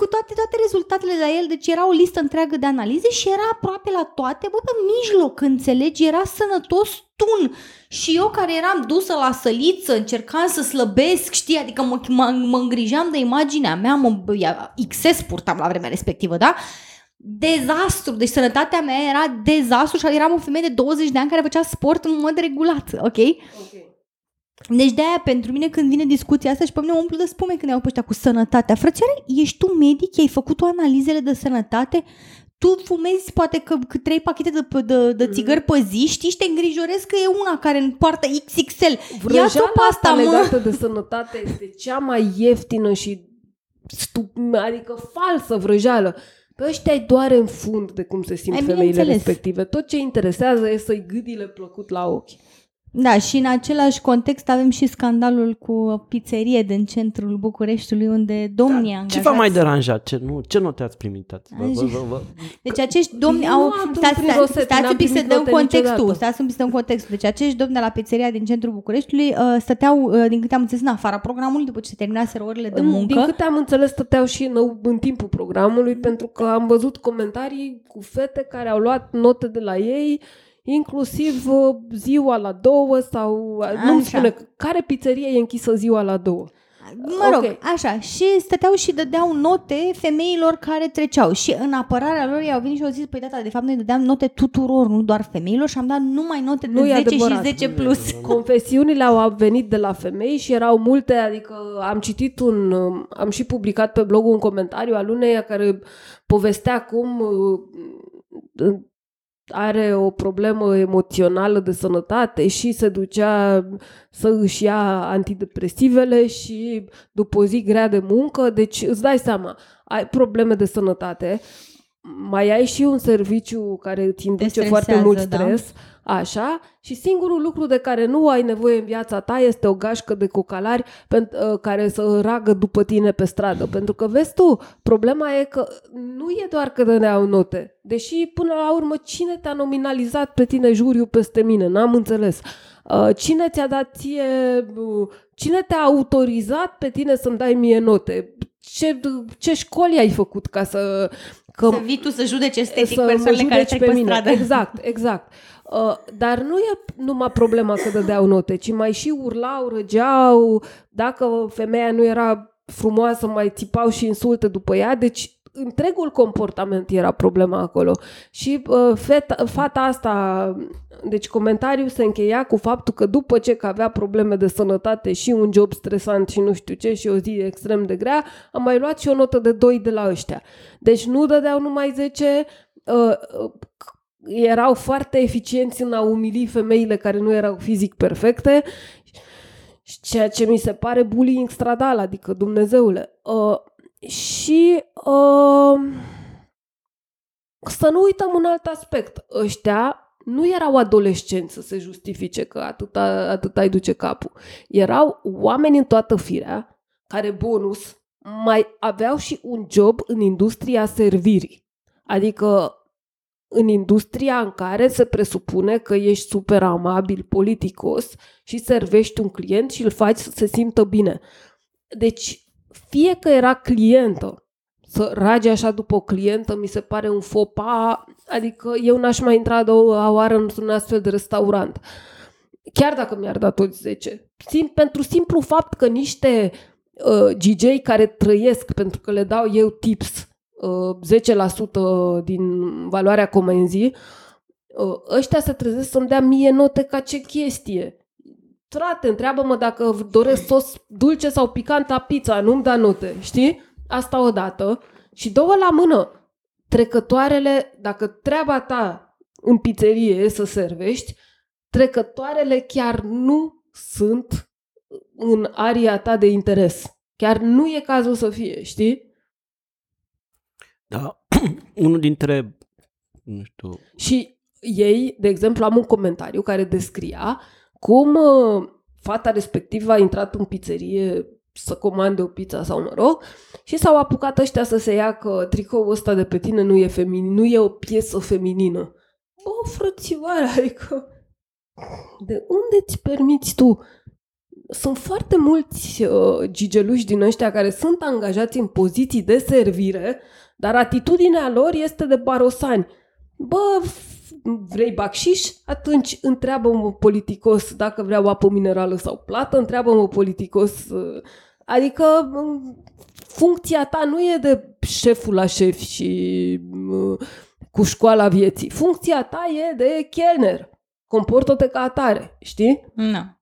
cu toate, toate rezultatele la el, deci era o listă întreagă de analize și era aproape la toate, bă, pe mijloc, înțelegi, era sănătos tun. Și eu care eram dusă la săliță, încercam să slăbesc, știi, adică mă, mă, mă îngrijam de imaginea mea, mă, bă, ia, XS purtam la vremea respectivă, da? Dezastru, deci sănătatea mea era dezastru și eram o femeie de 20 de ani care făcea sport în mod regulat, ok? Deci de-aia pentru mine când vine discuția asta și pe mine mă umplu de spume când iau pe ăștia cu sănătatea. Frățioare, ești tu medic, ai făcut tu analizele de sănătate, tu fumezi poate că, că trei pachete de, de, de țigări pe zi, știi și te îngrijorezi că e una care poartă XXL. Ia-ți-o Vrăjeala pe asta, asta mă! legată de sănătate este cea mai ieftină și stup, adică falsă vrăjeală. Pe ăștia îi doare în fund de cum se simt Ai, femeile bineînțeles. respective. Tot ce interesează e să-i gâdile plăcut la ochi. Da, și în același context avem și scandalul cu o pizzerie din centrul Bucureștiului unde domnii Ce angajați... v-a mai deranjat? Ce, nu, ce note ați primit? Ați- Vă, vă, vă, vă. Deci acești domni Nu au... am Stați, prin stați, rosete, stați n-am un pic să primit dăm note contextul. niciodată. Stați un pic să dăm contextul. Deci acești domni de la pizzeria din centrul Bucureștiului uh, stăteau, uh, din câte am înțeles, în afara programului după ce se terminaseră orele de În- muncă. Din câte am înțeles, stăteau și în, în timpul programului, pentru că am văzut comentarii cu fete care au luat note de la ei, inclusiv uh, ziua la două sau... uh, Nu-mi Așa. spune care pizzerie e închisă ziua la două. Mă rog, Ok. așa, și stăteau și dădeau note femeilor care treceau și în apărarea lor ei au venit și au zis, păi data, de fapt noi dădeam note tuturor, nu doar femeilor și am dat numai note de Nu e 10 adevărat. și 10 plus. Confesiunile au venit de la femei și erau multe, adică am citit un, um, am și publicat pe blogul un comentariu al uneia care povestea cum uh, are o problemă emoțională de sănătate și se ducea să își ia antidepresivele și după o zi grea de muncă, deci îți dai seama, ai probleme de sănătate, mai ai și un serviciu care îți induce stresează, foarte mult da. stres, Așa, și singurul lucru de care nu ai nevoie în viața ta este o gașcă de cocalari pen- uh, care să ragă după tine pe stradă. Pentru că, vezi tu, problema e că nu e doar că dădeau note. Deși, până la urmă, cine te-a nominalizat pe tine juriu peste mine? N-am înțeles. Uh, Cine ți-a dat ție... uh, Cine te-a autorizat pe tine să-mi dai mie note? Ce, ce școli ai făcut ca să... Că Să vii tu să judeci estetic să mă persoanele care judeci trec pe pe, mine. stradă. Exact, exact. Uh, dar nu e numai problema că dădeau note, ci mai și urlau, răgeau, dacă femeia nu era frumoasă, mai țipau și insulte după ea, deci întregul comportament era problema acolo. Și uh, feta, fata asta, deci comentariul se încheia cu faptul că după ce că avea probleme de sănătate și un job stresant și nu știu ce și o zi extrem de grea, a mai luat și o notă de 2 de la ăștia. Deci nu dădeau numai 10, uh, uh, erau foarte eficienți în a umili femeile care nu erau fizic perfecte, ceea ce mi se pare bullying stradal, adică Dumnezeule. Uh, și uh, să nu uităm un alt aspect. Ăștia nu erau adolescenți să se justifice că atât, atât ai duce capul. Erau oameni în toată firea care, bonus, mai aveau și un job în industria servirii. Adică în industria în care se presupune că ești super amabil, politicos și servești un client și îl faci să se simtă bine. Deci, fie că era clientă, să rage așa după o clientă, mi se pare un fopa, adică eu n-aș mai intra a doua oară într-un astfel de restaurant. Chiar dacă mi-ar da toți 10. Sim, pentru simplu fapt că niște uh, DJ care trăiesc, pentru că le dau eu tips, uh, 10% din valoarea comenzii, uh, ăștia se trezesc să-mi dea mie note ca ce chestie. Frate, întreabă-mă dacă doresc sos dulce sau picant la pizza, nu-mi da note, știi? Asta odată. Și două la mână. Trecătoarele, dacă treaba ta în pizzerie e să servești, trecătoarele chiar nu sunt în aria ta de interes. Chiar nu e cazul să fie, știi? Da, unul dintre, nu știu, Și ei, de exemplu, am un comentariu care descria cum uh, fata respectivă a intrat în pizzerie să comande o pizza sau mă rog și s-au apucat ăștia să se ia că tricoul ăsta de pe tine nu e feminin, nu e o piesă feminină. Bă, frățioare, adică de unde îți permiți tu? Sunt foarte mulți uh, gigeluși din ăștia care sunt angajați în poziții de servire, dar atitudinea lor este de barosani. Bă, f- vrei bacșiș? Atunci întreabă-mă politicos dacă vreau apă minerală sau plată, întreabă-mă politicos. uh, Adică m, funcția ta nu e de șeful la șef și m, cu școala vieții. Funcția ta e de chelner. Comportă-te ca atare, știi? Nu.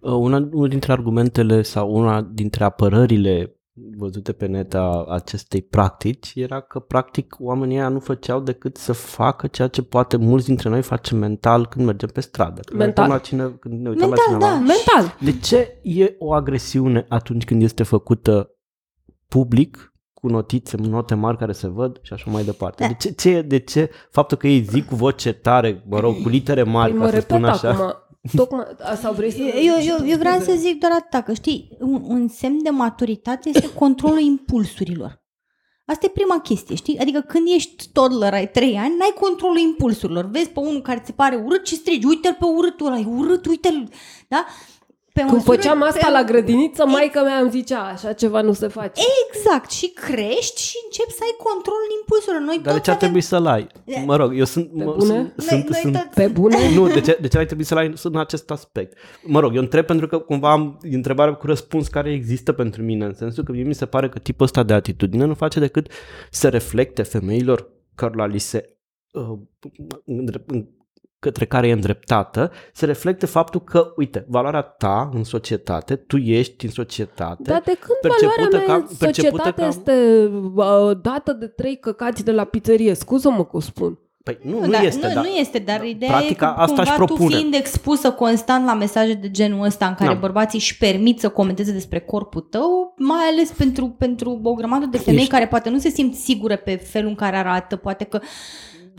Uh, Una, unul dintre argumentele sau una dintre apărările văzute pe net a acestei practici era că practic oamenii ăia nu făceau decât să facă ceea ce poate mulți dintre noi facem mental când mergem pe stradă. Când Mental. Ne uităm la cine, când ne uităm Mental, la cineva. da. Mental. De ce e o agresiune atunci când este făcută public, cu notițe, note mari care se văd și așa mai departe? Da. De ce, ce, de ce faptul că ei zic cu voce tare, mă rog, cu litere mari, Păi ca mă să repet spun așa? acum. Tocmai, a, sau vrei să... Eu, eu, eu vreau să zic doar atâta, că știi, un, un semn de maturitate este controlul impulsurilor. Asta e prima chestie, știi? Adică când ești toddler, ai trei ani, n-ai controlul impulsurilor. Vezi pe unul care ți se pare urât și strigi, uite-l pe urâtul ăla, e urât, uite-l, da? Pe Când măsură- făceam asta pe- la grădiniță, maica mea îmi zicea, așa ceva nu se face. Exact, și crești și începi să ai controlul impulsurilor. Noi Dar de toți ce ar avem... trebui să-l ai? Mă rog, eu sunt... Pe mă, bune? sunt, Noi, sunt, noi sunt toți... Pe bune? Nu, de ce, de ce ar trebui să-l ai în acest aspect? Mă rog, eu întreb pentru că cumva am întrebare cu răspuns care există pentru mine, în sensul că mie mi se pare că tipul ăsta de atitudine nu face decât să reflecte femeilor cărora li se uh, îndre- în- către care e îndreptată, se reflecte faptul că, uite, valoarea ta în societate, tu ești în societate, Dar de când percepută valoarea mea ca- în percepută societate ca- este uh, dată de trei căcați de la pizzerie? Scuză-mă că o spun. Păi nu, nu, da, este, nu, da. nu este, dar ideea Practica e că asta își cumva tu propune. fiind expusă constant la mesaje de genul ăsta în care Da. bărbații își permit să comenteze despre corpul tău, mai ales pentru, pentru o grămadă de femei Ești- care poate nu se simt sigure pe felul în care arată, poate că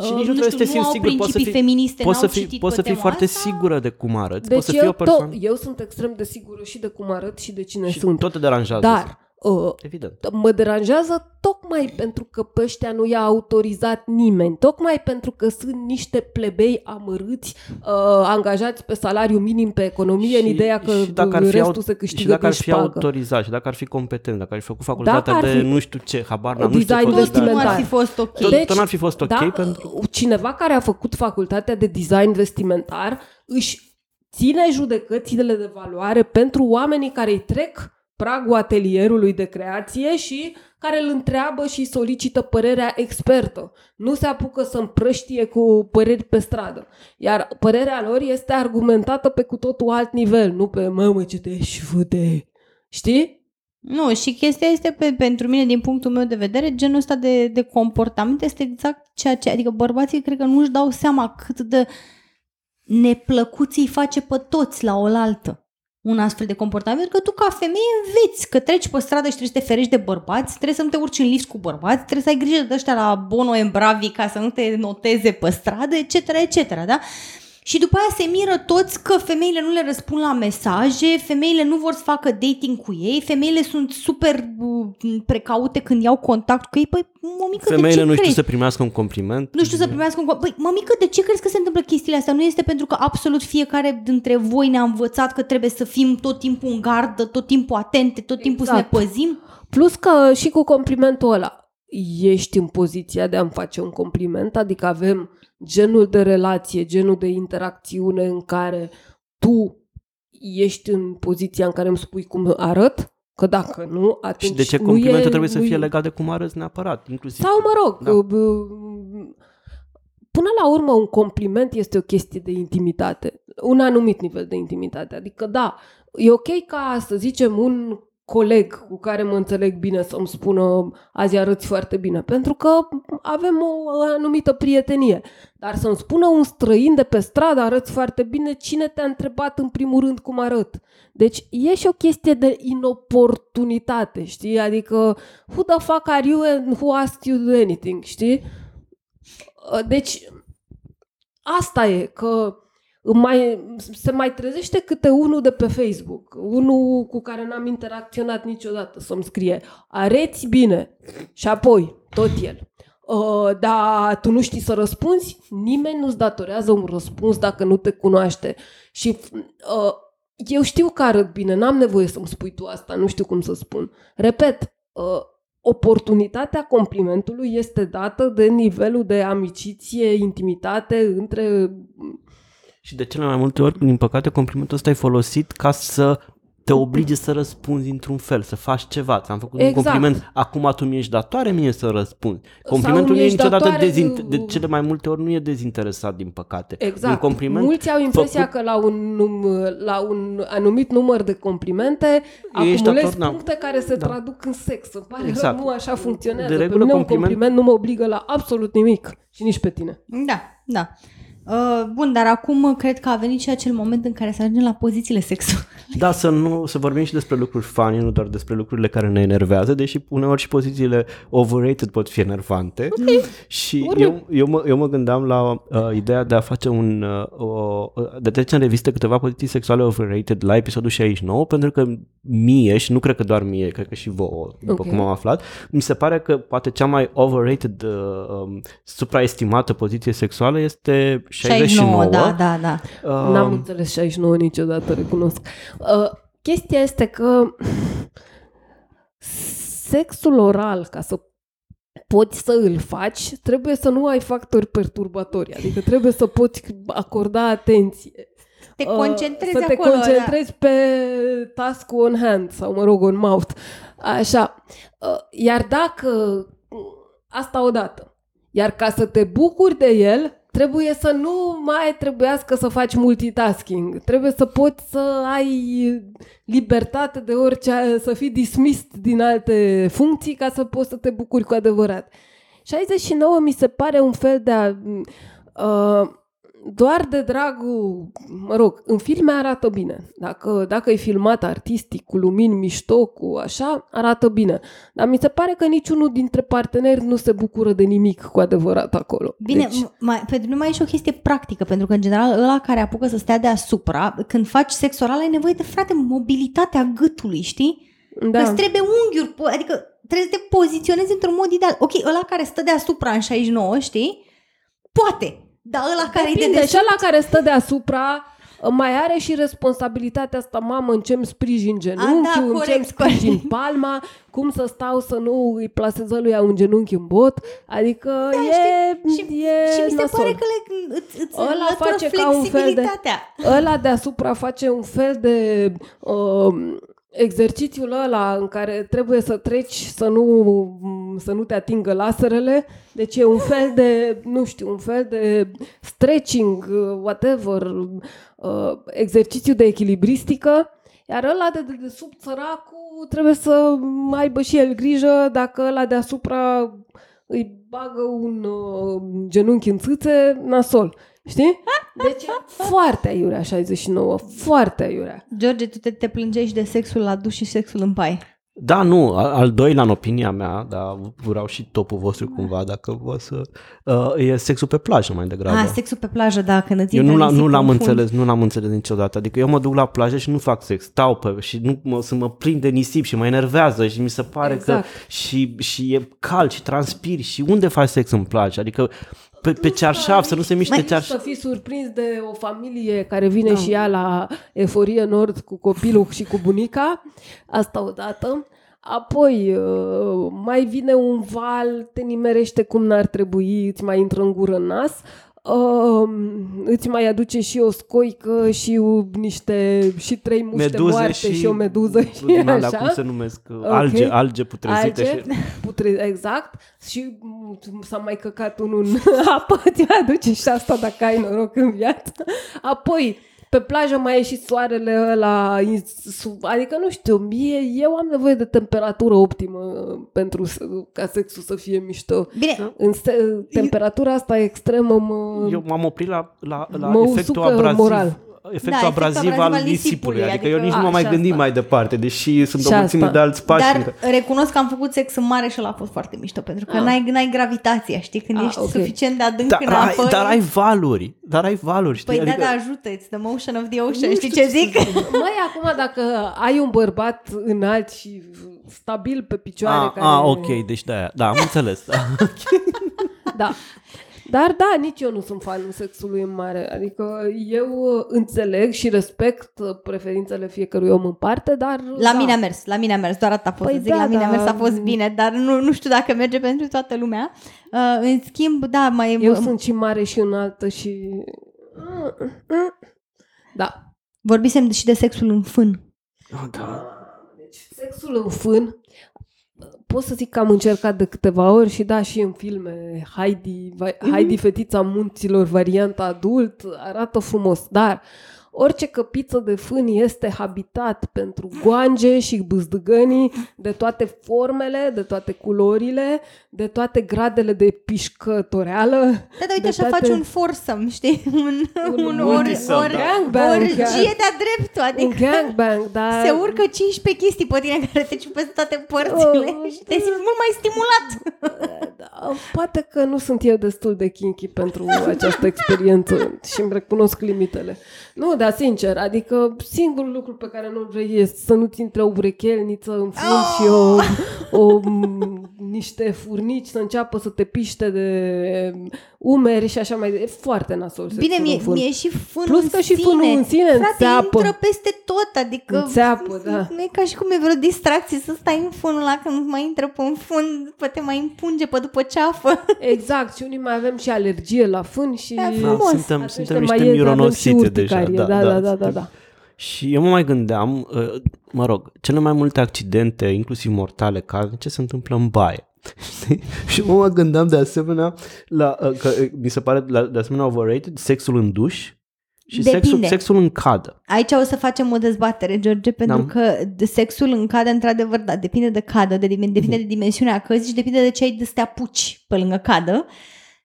Și uh, nici nu nu trebuie știu, să te simți au sigur, poți să principii fii, feministe, poți să n-au fii, citit poți pe să fii tema foarte asta. sigură de cum arăți, Deci poți să fii eu, o persoană tot, eu sunt extrem de sigură și de cum arăt și de cine și sunt. tot te deranjează. Dar uh, Evident. mă deranjează tocmai pentru că pe ăștia nu i-a autorizat nimeni, tocmai pentru că sunt niște plebei amărâți, uh, angajați pe salariu minim pe economie, în ideea că și dacă ar fi, restul au- se câștigă și dacă ar din fi șpagă. autorizat, și dacă ar fi competent, dacă ar fi făcut facultatea ar de fi- nu știu ce, habar n-am, nu știu Design ce Tot nu vestimentar. ar fi fost ok. Tot, Deci, tot n-ar fi fost ok da, pentru... cineva care a făcut facultatea de design vestimentar își ține judecățile de valoare pentru oamenii care îi trec pragul atelierului de creație și care îl întreabă și solicită părerea expertă. Nu se apucă să împrăștie cu păreri pe stradă. Iar părerea lor este argumentată pe cu totul alt nivel, nu pe mamă ce te fute. Știi? Nu, și chestia este pe, pentru mine, din punctul meu de vedere, genul ăsta de, de comportament este exact ceea ce, adică bărbații cred că nu-și dau seama cât de neplăcuți îi face pe toți la oaltă un astfel de comportament, că tu ca femeie înveți că treci pe stradă și trebuie să te ferești de bărbați, trebuie să nu te urci în lift cu bărbați, trebuie să ai grijă de ăștia la Bono and Bravi ca să nu te noteze pe stradă, etc., etc., da? Și după aia se miră toți că femeile nu le răspund la mesaje, femeile nu vor să facă dating cu ei, femeile sunt super uh, precaute când iau contact cu ei. Păi, mămică, de Femeile ce nu știu crezi? să primească un compliment. Nu știu să primească un... co- Păi, mămică, de ce crezi că se întâmplă chestiile astea? Nu este pentru că absolut fiecare dintre voi ne-a învățat că trebuie să fim tot timpul în gardă, tot timpul atente, tot timpul Exact. să ne păzim? Plus că și cu complimentul ăla, ești în poziția de a-mi face un compliment, adică avem genul de relație, genul de interacțiune în care tu ești în poziția în care îmi spui cum arăt, că dacă nu, atunci Și de ce nu complimentul e, trebuie să nu fie e- legat de cum arăți neapărat, inclusiv. Sau, mă rog, Da. da. până la urmă un compliment este o chestie de intimitate, un anumit nivel de intimitate. Adică, da, e ok ca, să zicem, un coleg cu care mă înțeleg bine să-mi spună azi arăți foarte bine, pentru că avem o anumită prietenie. Dar să-mi spună un străin de pe stradă arăți foarte bine, cine te-a întrebat în primul rând cum arăt? Deci e și o chestie de inoportunitate, știi? Adică, who the fuck are you and who asked you to do anything, știi? Uh, Deci, asta e, că îmi mai, se mai trezește câte unul de pe Facebook, unul cu care n-am interacționat niciodată să-mi scrie areți bine și apoi tot el. Uh, dar tu nu știi să răspunzi? Nimeni nu-ți datorează un răspuns dacă nu te cunoaște. Și uh, eu știu că arăt bine, n-am nevoie să-mi spui tu asta, nu știu cum să spun. Repet, uh, oportunitatea complimentului este dată de nivelul de amiciție, intimitate între Și de cele mai multe ori, din păcate, complimentul ăsta e folosit ca să te oblige să răspunzi într-un fel, să faci ceva. Ți-am făcut Exact. un compliment, acum tu mi-ești datoare mie să răspunzi. Complimentul nu e mi-ești niciodată datoare, dezin- de uh, cele mai multe ori nu e dezinteresat, din păcate. Exact. Un compliment Mulți au impresia făcut- că la un, num, la un anumit număr de complimente Ești acumulezi dator, da. puncte care se Da. traduc în sex. Îmi pare Exact. rău, nu așa funcționează. De Pe regulă, mine un compliment- compliment nu mă obligă la absolut nimic și nici pe tine. Da, da. Uh, bun, dar acum cred că a venit și acel moment în care să ajungem la pozițiile sexuale. Da, să, nu, să vorbim și despre lucruri funny, nu doar despre lucrurile care ne enervează, deși uneori și pozițiile overrated pot fi enervante. Okay. Și eu, eu, mă, eu mă gândeam la uh, ideea de a face un... Uh, o, de a trece în revistă câteva poziții sexuale overrated la episodul 69, pentru că mie, și nu cred că doar mie, cred că și vouă, după Ok. cum am aflat, mi se pare că poate cea mai overrated, uh, um, supraestimată poziție sexuală este 69. da, da, da. Uh, N-am înțeles 69 niciodată, recunosc. Uh, chestia este că sexul oral, ca să poți să îl faci, trebuie să nu ai factori perturbatori, adică trebuie să poți acorda atenție. Te Uh, concentrezi Să te acolo. da. concentrezi pe task on hand sau, mă rog, on mouth. Așa. Uh, Iar dacă... Asta odată. Iar ca să te bucuri de el, trebuie să nu mai trebuiască să faci multitasking. Trebuie să poți să ai libertate de orice, să fii dismissed din alte funcții ca să poți să te bucuri cu adevărat. 69 mi se pare un fel de a, uh, doar de dragul, mă rog, în filme arată bine. Dacă, dacă e filmat artistic, cu lumini mișto, cu așa, arată bine. Dar mi se pare că niciunul dintre parteneri nu se bucură de nimic cu adevărat acolo. Bine, Deci, deci... mai, pentru noi mai e și o chestie practică, pentru că, în general, ăla care apucă să stea deasupra, când faci sex oral, ai nevoie de, frate, mobilitatea gâtului, știi? Da. Că da. îți trebuie unghiuri, po- adică trebuie să te poziționezi într-un mod ideal. Ok, ăla care stă deasupra în 69, știi? Poate. Dar ăla care e de Depinde, și desubt, ăla care stă deasupra mai are și responsabilitatea asta, mamă, în ce-mi sprijin genunchiul, da, în ce-mi corect, sprijin corect. palma, cum să stau să nu îi plasez lui un genunchi în bot, adică Da, e, știi? și, e și mi se nasol. pare că le, îți, îți Ăla înlătură face ca un fel de- flexibilitatea. Ăla deasupra face un fel de uh, exercițiul ăla în care trebuie să treci să nu, să nu te atingă laserele. Deci e un fel de, nu știu, un fel de stretching, uh, whatever, uh, exercițiu de echilibristică. Iar ăla de dedesubt, săracul, trebuie să aibă și el grijă dacă ăla deasupra îi bagă un uh, genunchi în țâțe, nasol. Știi? Deci e foarte aiurea 69, foarte aiurea. George, tu te, te plângești de sexul la duș și sexul în pai. Da, nu, al, al doilea în opinia mea, dar vreau și topul vostru cumva, dacă vă să... Uh, e sexul pe plajă mai degrabă. Ah, sexul pe plajă, da, când îți eu nu, intră l- nu nisipul l-am în fund. înțeles, nu l-am înțeles niciodată. Adică eu mă duc la plajă și nu fac sex, stau pe și nu mă, să mă prind de nisip și mă enervează și mi se pare Exact. că și, și e cald și transpiri și unde faci sex în plajă? Adică pe, pe cearșaf, să nu se miște Mai să cearșaf. fii surprins de o familie care vine și ea la Eforie Nord cu copilul și cu bunica, asta odată. Apoi uh, mai vine un val, te nimerește cum n-ar trebui, îți mai intră în gură în nas, uh, îți mai aduce și o scoică și u- niște și trei muște Meduze moarte și, și, o meduză și din alea, așa. cum se numesc, alge, alge putrezite. Alge, Și... putre, exact. Și m- s-a mai căcat unul în apă, ți aduce și asta dacă ai noroc în viață. Apoi, pe plajă mai e și soarele ăla, insu- adică nu știu, mie, eu am nevoie de temperatură optimă pentru să, ca sexul să fie mișto. Bine, În se, temperatura asta extremă mă... Eu m-am oprit la, la, la Mă efectul usucă abraziv. moral. Efectul Da, efectul abraziv abraziv al al nisipului. nisipului, Adică, eu adică- nici nu A, m-am mai și gândit asta. mai departe, deși sunt Și o mulțime asta. de alți pași. dar încă- recunosc că am făcut sex în mare și ăla a fost foarte mișto, pentru că Ah. n-ai, n-ai gravitația, știi? Când Ah, ești ok. suficient de adânc Dar în apă. ai, dar ai valuri, dar ai valuri, știi? Păi adică, da, da, ajută, it's the motion of the ocean, Nu știi știu ce zic? Mai acum dacă ai un bărbat înalt și stabil pe picioare a, care... a, ok, deci de-aia. Da, am înțeles. Da. Da. Dar da, nici eu nu sunt fanul sexului în mare. Adică eu uh, înțeleg și respect uh, preferințele fiecărui om în parte, dar... La da. mine a mers, la mine a mers, doar atât a fost Păi să zic, da, la mine a da. mers, a fost bine, dar nu, nu știu dacă merge pentru toată lumea. Uh, în schimb, da, mai... Eu sunt și mare și înaltă și... Da. Vorbisem și de sexul în fân. Oh, da. Deci, sexul în fân, pot să zic că am încercat de câteva ori și da, și în filme, Heidi, Va- Heidi fetița munților, varianta adult, arată frumos, dar orice căpiță de fân este habitat pentru goange și bâzdăgănii de toate formele, de toate culorile, de toate gradele de pișcătoreală. Da, da, uite, de așa toate- faci un foursome, știi? Un, un, Un or, multisome, or, da. Gangbang, orgie chiar. de-a dreptul, Un adică gangbang, dar... se urcă 15 chestii pe tine care te ciupesc toate părțile Oh, și te simți mult mai stimulat. Da, poate că nu sunt eu destul de kinky pentru această experiență și îmi recunosc limitele. Nu, dar sincer, adică singurul lucru pe care nu vrei este să nu-ți intre o urechelniță în fund Oh! și o, o, m, niște furnici să înceapă să te piște de umeri și așa mai departe. E foarte nasol Bine, sexul mie, în fund. mie și fânul Plus în că și sine. fânul în sine Frate, înțeapă. intră peste tot, adică Înțeapă, da. nu e ca și cum e vreo distracție să stai în fânul ăla când mai intră pe un fund, după te mai împunge pe după ceafă. Exact, și unii mai avem și alergie la fân și... Da, Da, frumos. suntem, Atunci suntem te niște mai iei, avem și mironosite deja. urticarie. Da, da, da, da, suntem- da. Și eu mă mai gândeam, uh, mă rog, cele mai multe accidente, inclusiv mortale, casnice, se întâmplă în baie. Știi? și mă mai gândeam de asemenea, la, uh, că uh, mi se pare la- de asemenea overrated, sexul în duș și sexul, Depinde. sexul în cadă. Aici o să facem o dezbatere, George, pentru Da. că de sexul în cadă, într-adevăr, da, depinde de cadă, de, dimen- depinde de dimensiunea căzii și depinde de ce ai de să te apuci pe lângă cadă.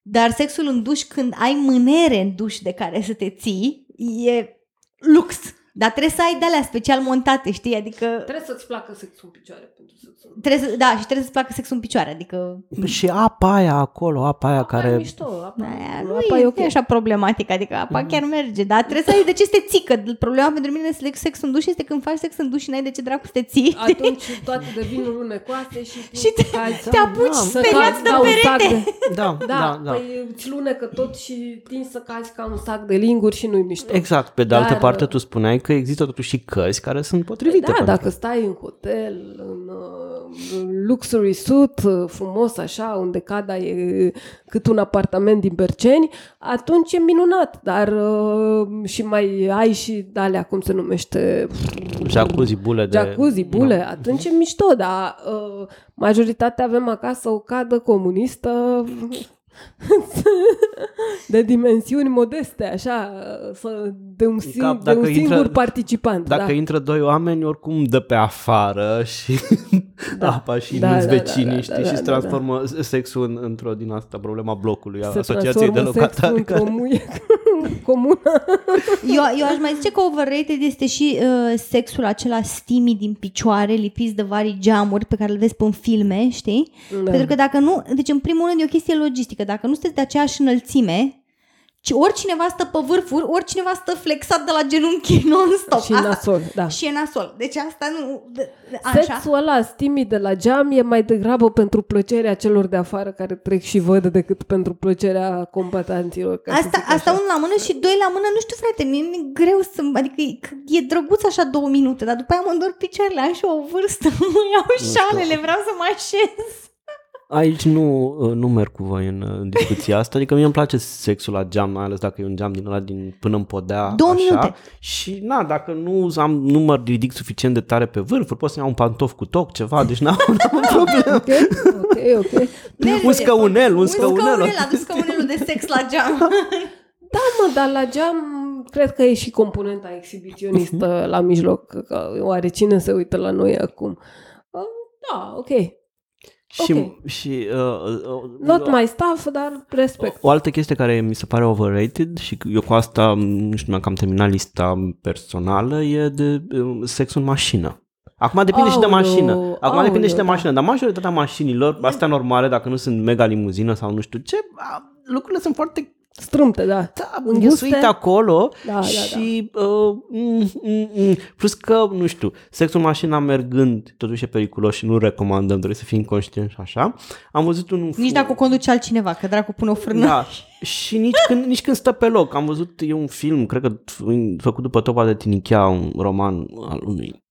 Dar sexul în duș, când ai mânere în duș de care să te ții, e lux. Dar trebuie să ai de-alea special montate, știi? Adică Trebuie să-ți placă sexul în picioare pentru sexul în trebuie să, da, și trebuie să-ți placă sexul în picioare, adică Și apa aia acolo, apa aia Apa e care... mișto, apa, Aia nu, nu apa e, e ok. e așa problematic, adică apa chiar merge, dar trebuie să ai de ce să te țică. Problema pentru mine de sex în duș este când faci sex în duș și n-ai de ce dracu să te ții. Atunci toate devin lunecoase și, Și te- cazi, te apuci să speriat cazi de ca un sac perete. de- Da, Da, da, da. păi îți lunecă tot și tinzi să cazi ca un sac de linguri și nu-i mișto. Exact. Pe de altă Dar, parte, uh, tu spuneai că există totuși și căzi care sunt potrivite. Da, pentru dacă stai în hotel, în uh, luxury suit, uh, frumos așa, unde cada e cât un apartament din Berceni, atunci e minunat. Dar uh, și mai ai și alea, cum se numește, Jacuzzi, bule de... jacuzzi, bule, atunci e mișto, dar uh, majoritatea avem acasă o cadă comunistă de dimensiuni modeste, așa, să, de un, sing- cap, de un dacă singur intră- participant. Dacă da. intră doi oameni, oricum dă pe afară și Da. apa și Da, da, da, da, vecinii, da, știi, da, și da, îți da, transformă sexul în, într-o din asta, problema blocului, a se asociației de transformă sexul locatari. într-o Care... muie comună. Eu, eu aș mai zice că overrated este și uh, sexul acela stimi din picioare, lipiți de vari geamuri pe care le vezi pe în filme, știi? Da. Pentru că dacă nu, deci în primul rând e o chestie logistică, dacă nu sunteți de aceeași înălțime, ci oricineva stă pe vârfuri, oricineva stă flexat de la genunchi non-stop. Și nasol, da. Și e nasol. Deci asta nu... de- de- Așa. Sexul ăla timid de la geam e mai degrabă pentru plăcerea celor de afară care trec și văd decât pentru plăcerea combatanților. Ca să Asta, zic asta așa. unul la mână și doi la mână, nu știu frate, mie mi-e greu să, adică e, e drăguț așa două minute, dar după aia mă îndor picioarele, am și o vârstă, mă iau șalele, vreau să mă așez. Aici nu, uh, nu merg cu voi în uh, discuția asta, adică mie îmi place sexul la geam, mai ales dacă e un geam din ăla din până în podea, Două așa. minute. Și na, dacă nu am număr ridic suficient de tare pe vârfuri, pot să iau un pantof cu toc, ceva, deci n-am, n-am problemă. Ok, ok, ok. Merge. Un scăunel, un Un scăunel. scăunel, adus scăunelul de sex la geam. Da, mă, dar la geam cred că e și componenta exhibiționistă la mijloc, că oare cine se uită la noi acum? Uh, Da, ok. Și, Ok. și uh, uh, Not my stuff, dar respect. O altă chestie care mi se pare overrated și eu cu asta, nu știu, mi-am cam terminat lista personală, e de uh, sex în mașină. Acum depinde și de Aoleu, mașină. Acum depinde și de aoleu, da. mașină. Dar majoritatea mașinilor, astea normale, dacă nu sunt mega limuzină sau nu știu ce, a, lucrurile sunt foarte Strâmte, da. da, Înguste. înghesuite acolo Da, da, și uh, mm, mm, mm. plus că, nu știu, sexul în mașina mergând totuși e periculos și nu recomandăm, trebuie să fim conștienți și așa. Am văzut un Nici dacă o conduce altcineva, că dracu pune o frână. da. Și nici când, nici când stă pe loc. Am văzut, e un film, cred că f- făcut după Topa de Tinichea, un roman al unui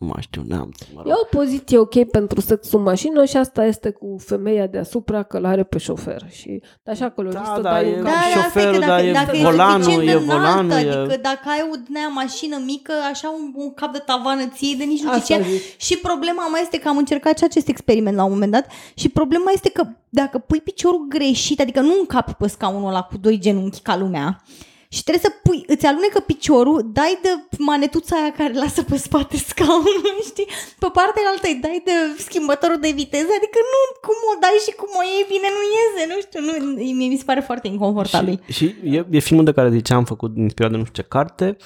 nu mai știu, neamț, mă E rog. o poziție ok pentru sexul în mașină și asta este cu femeia deasupra că l-are pe șofer. Și așa coloristă, Da, da, dai e- în Da, cap. da, asta e șoferul, că dacă, dar e dacă volanul, e, suficient e de înaltă, volanul, e- adică dacă ai o din aia mașină mică, așa un, un cap de tavană ție, de nici nu Asta știu ce. zic. Și problema mai este că am încercat și acest experiment la un moment dat și problema este că dacă pui piciorul greșit, adică nu încapi pe scaunul ăla cu doi genunchi ca lumea, și trebuie să pui, îți alunecă piciorul, dai de manetuța aia care lasă pe spate scaunul, știi? Pe partea altă îi dai de schimbătorul de viteză, adică nu, cum o dai și cum o iei bine, nu iese, nu știu, nu, mie mi se pare foarte inconfortabil. Și, și e, e filmul de care ziceam, făcut inspirat de nu știu ce carte,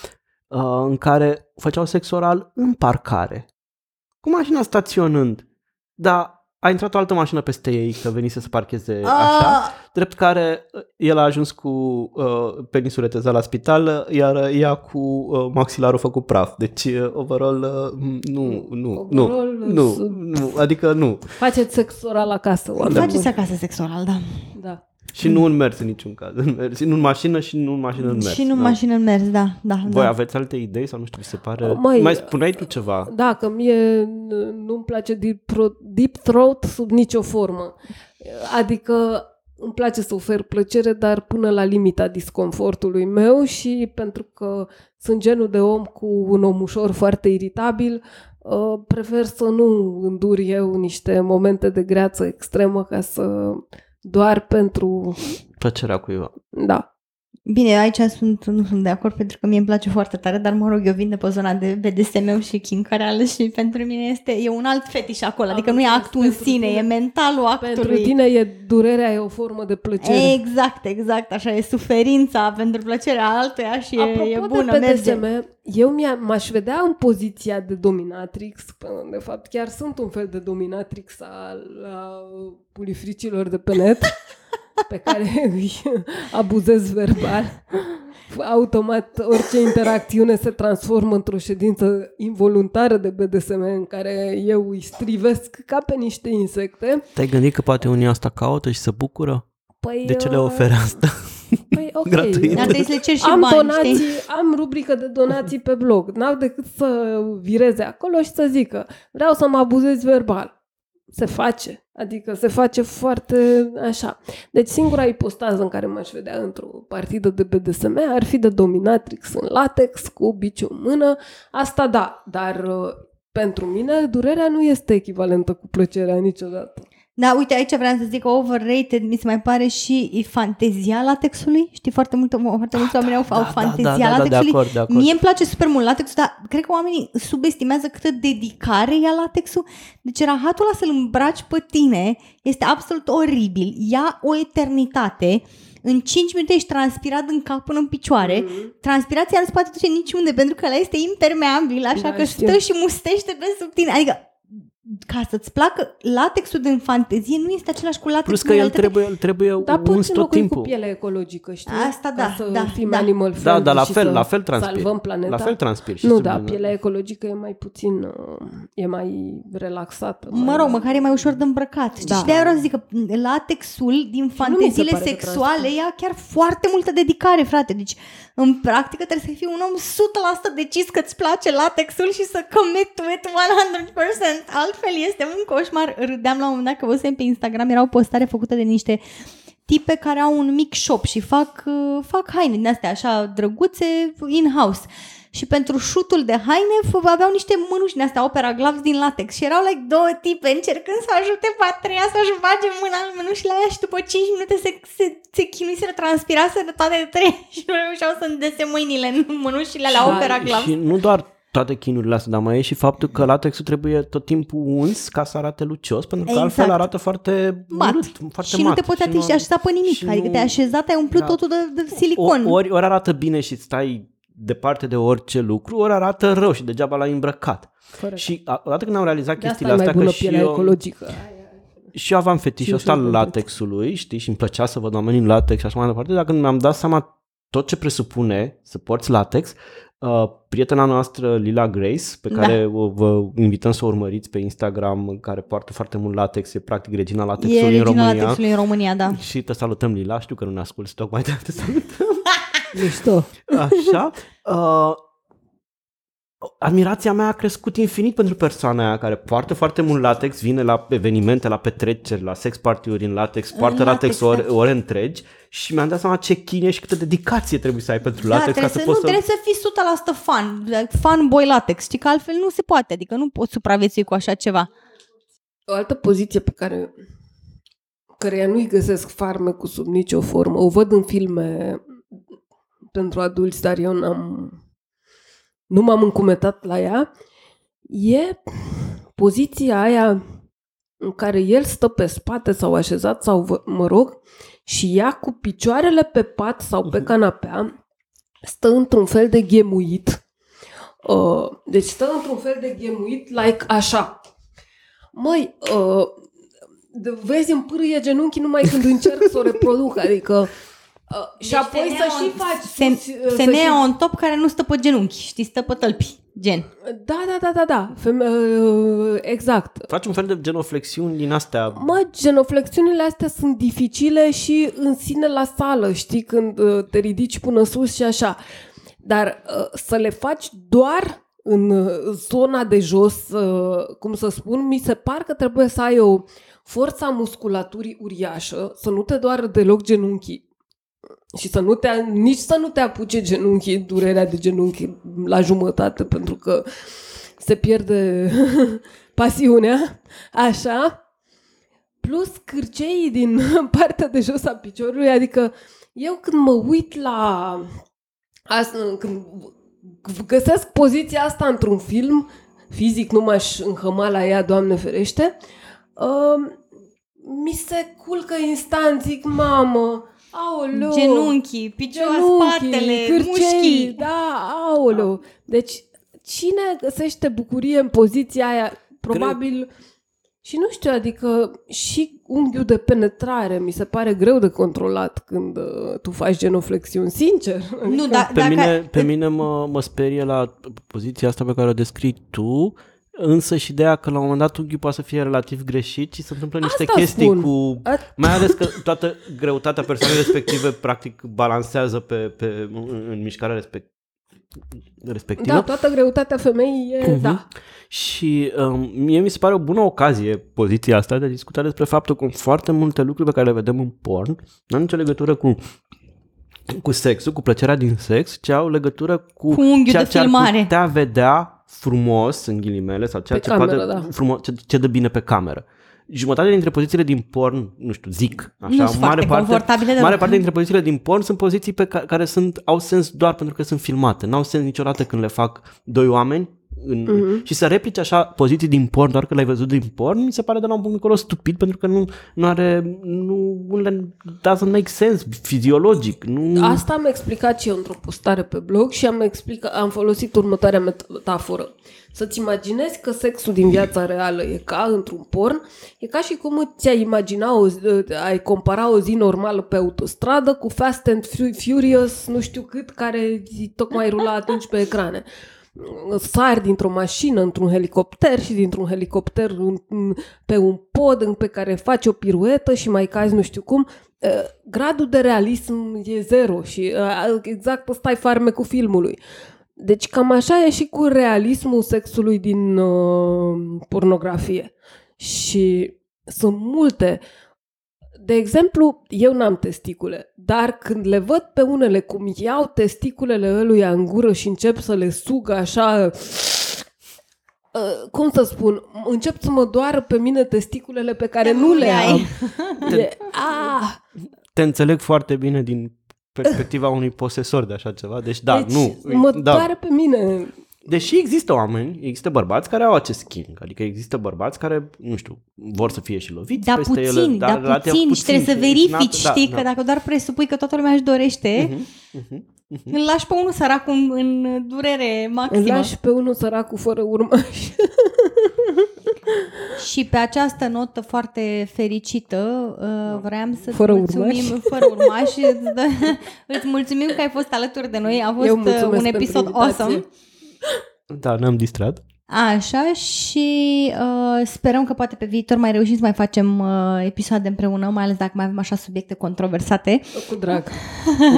uh, în care făceau sex oral în parcare. Cu mașina staționând. Dar a intrat o altă mașină peste ei, că venise să parcheze așa. Ah, Drept care uh, el a ajuns cu uh, penisul retezat la spital, iar ea cu uh, maxilarul făcut praf. Deci, uh, overall, uh, nu, nu, nu, Overall, nu, sunt- nu, adică nu. Faceți sex oral acasă, oameni faceți buni. acasă sex oral, da. Da. Și nu în mers în niciun caz. În mers, nu în mașină și nu în mașină în mers. și nu în da. mașină în mers, da, da. Voi da. aveți alte idei sau nu știu, vi se pare? Măi, mai spuneai tu ceva. Da, că mie n- nu-mi place deep, throat, deep throat sub nicio formă. Adică îmi place să ofer plăcere, dar până la limita disconfortului meu și pentru că sunt genul de om cu un om ușor foarte iritabil, uh, prefer să nu îndur eu niște momente de greață extremă ca să doar pentru... Plăcerea cuiva. Da. Bine, aici sunt, nu sunt de acord pentru că mie îmi place foarte tare, dar mă rog, eu vin de pe zona de BDSM și chincareală și pentru mine este, e un alt fetiș acolo, adică nu e înțeles, actul în pentru sine, tine- e mentalul actului. Pentru tine e durerea e o formă de plăcere. Exact, exact, așa e suferința pentru plăcerea altuia și Apropo e, e bună, de merge. BDSM, eu mi m-aș vedea în poziția de dominatrix, până de fapt chiar sunt un fel de dominatrix al a pulifricilor de pe net, pe care îi abuzez verbal. Automat orice interacțiune se transformă într-o ședință involuntară de BDSM în care eu îi strivesc ca pe niște insecte. Te-ai gândit că poate unii asta caută și se bucură? Păi, De ce le uh, oferă asta? Păi, ok. Gratuit. Dar trebuie să le ceri și am bani, donații, știi? am rubrică de donații pe blog. N-au decât să vireze acolo și să zică vreau să mă abuzez verbal. Se face. Adică se face foarte așa. Deci singura ipostază în care m-aș vedea într-o partidă de BDSM ar fi de dominatrix în latex, cu biciu în mână. Asta da, dar uh, pentru mine durerea nu este echivalentă cu plăcerea niciodată. Da, uite, aici vreau să zic că overrated mi se mai pare și e fantezia latexului. Știi, foarte, mult, foarte mulți oameni au, au da, fantezia da, da, da, de latexului. acord, de acord. Mie îmi place super mult latexul, dar cred că oamenii subestimează câtă dedicare ia latexul. Deci rahatul ăla să-l îmbraci pe tine este absolut oribil. Ia o eternitate. În 5 minute ești transpirat în cap până în picioare. Mhm. Transpirația nu se poate duce niciunde pentru că ăla este impermeabil, așa Da, că știu. stă și mustește pe sub tine. Adică ca să-ți placă latexul din fantezie nu este același cu latexul Plus că din el realitate. trebuie, îl trebuie Dar uns poți tot înlocui cu timpul. piele ecologică, știi? Asta Ca da, să da, fim da. animal Da, friendly dar la și fel, să la fel transpiri. salvăm planeta. La fel transpiri. și nu, se da, vede. pielea ecologică e mai puțin, uh, e mai relaxată. Mă mai... rog, măcar e mai ușor de îmbrăcat. Știi? Da. Și de-aia vreau să zic că latexul din mi se fanteziile pare că sexuale transpir. ia chiar foarte multă dedicare, frate. Deci, în practică, trebuie să fii un om 100% decis că îți place latexul și să commit to it 100%. Altfel este un coșmar. Râdeam la un moment dat că văzusem pe Instagram, era o postare făcută de niște tipe care au un mic shop și fac, uh, fac haine din astea așa drăguțe in-house. Și pentru șutul de haine f- aveau niște mânuși din astea, opera gloves din latex și erau like două tipe încercând să ajute pe a treia să-și bage mâna în mânușile aia și după 5 minute se, se, se chinuiseră, transpiraseră toate trei și nu reușeau să îndese mâinile în mânușile la Și- opera gloves. Și nu doar toate chinurile astea, dar mai e și faptul că latexul trebuie tot timpul uns ca să arate lucios, pentru că Exact. altfel arată foarte mat. urât, foarte și mat. nu te poți și atinge așeza pe nimic. și Adică nu- te-ai așezat, ai umplut Da. totul de, de silicon. O, ori, ori arată bine și stai departe de orice lucru, ori arată rău și degeaba l-ai îmbrăcat. Corect. Și a- odată când am realizat de asta chestiile e mai astea, bună că și pielea eu, ecologică. și eu aveam fetișul Și ăsta ușor al de latexului, știi, și îmi plăcea să văd oamenii în latex și așa mai departe, dar când mi-am dat seama tot ce presupune să porți latex, uh, prietena noastră Lila Grace, pe Da. care o, vă invităm să o urmăriți pe Instagram, care poartă foarte mult latex, e practic regina latexului e în regina România. latexului în România, da. Și te salutăm, Lila, știu că nu ne asculti tocmai de te salutăm. Mișto. Așa. Uh, admirația mea a crescut infinit pentru persoana aia care poartă foarte mult latex, vine la evenimente, la petreceri, la sex party-uri în latex, poartă În latex, latex, ore, da. ore întregi și mi-am dat seama ce chine și câtă dedicație trebuie să ai pentru Da, latex trebuie ca să să, poți nu, să... trebuie să fii 100% fan, fan boy latex, știi că altfel nu se poate, adică nu poți supraviețui cu așa ceva. O altă poziție pe care căreia nu-i găsesc farmecul sub nicio formă, o văd în filme pentru adulți, dar eu n-am, nu m-am încumetat la ea, e poziția aia în care el stă pe spate sau așezat sau, vă- mă rog, și ea cu picioarele pe pat sau pe canapea stă într-un fel de ghemuit. Uh, deci stă într-un fel de ghemuit, like așa. Măi, uh, de- vezi, îmi pârâie genunchii numai când încerc să o reproduc, adică... Uh, și Deci apoi să femeia și on- faci... Fem- sus- uh, să femeia și- on top care nu stă pe genunchi, știi, stă pe tălpi, gen. Da, da, da, da, da. Feme- uh, exact. Faci un fel de genoflexiuni din astea. Mă, genoflexiunile astea sunt dificile și în sine la sală, știi, când uh, te ridici până sus și așa. Dar uh, să le faci doar în uh, zona de jos, uh, cum să spun, mi se par că trebuie să ai o forța musculaturii uriașă, să nu te doară deloc genunchii și să nu te, nici să nu te apuce genunchii, durerea de genunchi la jumătate, pentru că se pierde pasiunea, așa, plus cârceii din partea de jos a piciorului, adică eu când mă uit la asta, când găsesc poziția asta într-un film, fizic nu m-aș înhăma la ea, Doamne ferește, uh, mi se culcă instant, zic, mamă, aoleu, Genunchii, picioare, spatele, cârcei, mușchii. da, aoleu. Deci, cine găsește bucurie în poziția aia? Probabil... Și nu știu, adică și unghiul de penetrare mi se pare greu de controlat când uh, tu faci genoflexiuni, sincer. Nu, da, Pe dacă... mine, pe mine mă, mă sperie la poziția asta pe care o descrii tu, însă și ideea că la un moment dat unghiul poate să fie relativ greșit și se întâmplă niște Asta chestii spun. cu... A- Mai ales că toată greutatea persoanei respective practic balansează pe, pe, în, în mișcarea respect, respectivă. Da, toată greutatea femeii e, Mhm. da. Și um, mie mi se pare o bună ocazie poziția asta de a discuta despre faptul că foarte multe lucruri pe care le vedem în porn nu au nicio legătură cu cu sexul, cu plăcerea din sex, ci au legătură cu, Cu unghiul ceea de ce ar filmare. putea vedea frumos, în ghilimele, sau ceea Pe ce cameră, poate da. frumos, ce, ce dă bine pe cameră. Jumătate dintre pozițiile din porn, nu știu, zic, așa, Nu sunt foarte confortabile deloc. mare parte dintre pozițiile din porn sunt poziții pe ca, care sunt, au sens doar pentru că sunt filmate. N-au sens niciodată când le fac doi oameni în, Mhm. și să replici așa poziții din porn doar că le-ai văzut din porn, mi se pare de la un punct încolo stupid pentru că nu, nu are, nu, nu le, doesn't make sense fiziologic. Nu, Asta am explicat și eu într-o postare pe blog și am, explicat, am folosit următoarea metaforă. Să-ți imaginezi că sexul din viața reală e ca într-un porn, e ca și cum ți-ai imagina, o, zi- ai compara o zi normală pe autostradă cu Fast and Fu- Furious, nu știu cât, care tocmai rula atunci pe ecrane. Sari dintr-o mașină într-un helicopter și dintr-un helicopter în, în, pe un pod în pe care faci o piruetă și mai cazi nu știu cum, Uh, gradul de realism e zero și uh, exact ăsta e farmecul filmului. Deci cam așa e și cu realismul sexului din uh, pornografie. Și sunt multe. De exemplu, eu n-am testicule, dar când le văd pe unele cum iau testiculele ăluia în gură și încep să le sugă așa, uh, cum să spun, încep să mă doară pe mine testiculele pe care nu le ai. am. E, ah, Te înțeleg foarte bine din perspectiva unui posesor de așa ceva, deci da, deci nu. mă da. doare pe mine. Deși există oameni, există bărbați care au acest schimb, adică există bărbați care, nu știu, vor să fie și loviți Da, peste puțin, ele, da, dar relativ puțin, și trebuie să și verifici, nat- știi, că dacă doar presupui că toată lumea își dorește, Mhm, mhm, mhm. îl lași pe unul sărac în, în durere Îl maximă. lași pe unul săracul fără urmași. Și pe această notă foarte fericită, uh, vreau să Fără mulțumim, urmași. fără urmași, îți dă- îți mulțumim că ai fost alături de noi, a fost Eu uh, mulțumesc un pentru episod invitație. awesome. Da, ne-am distrat. Așa și uh, sperăm că poate pe viitor mai reușim să mai facem uh, episoade împreună, mai ales dacă mai avem așa subiecte controversate. Cu drag.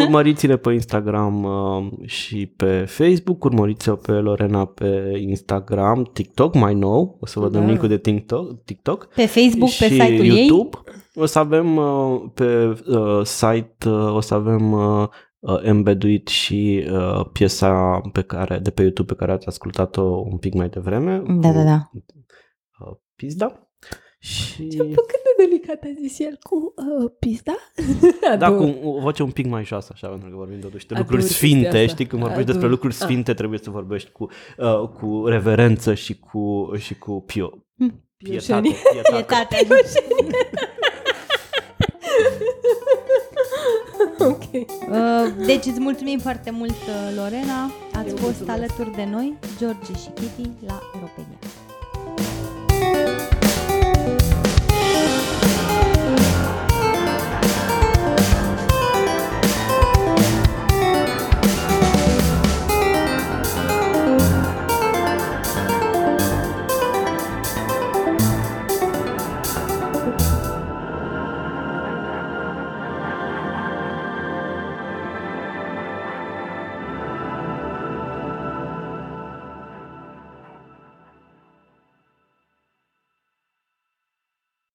Urmăriți-ne pe Instagram uh, și pe Facebook, urmăriți-o pe Lorena pe Instagram, TikTok mai nou, o să vă dăm Da. linkul de TikTok, TikTok Pe Facebook, și pe site-ul ei. YouTube. O să avem uh, pe uh, site, uh, o să avem uh, uh, embeduit și uh, piesa pe care, de pe YouTube pe care ați ascultat-o un pic mai devreme. Da, da, da. Uh, pizda. Și... Cât de delicat a zis el cu uh, pizda? Da, Ador. cu o voce un pic mai jos, așa, pentru că vorbim totuși de Ador lucruri chestia sfinte, asta. știi, când vorbești Ador. despre lucruri Ah. sfinte, trebuie să vorbești cu, uh, cu reverență și cu, și cu pio, pietate. Pioșenie. pietate. Pietate. ok. Uh, deci îți mulțumim foarte mult, uh, Lorena. Ați Eu fost mulțumesc. alături de noi, George și Kitty, la Europenia.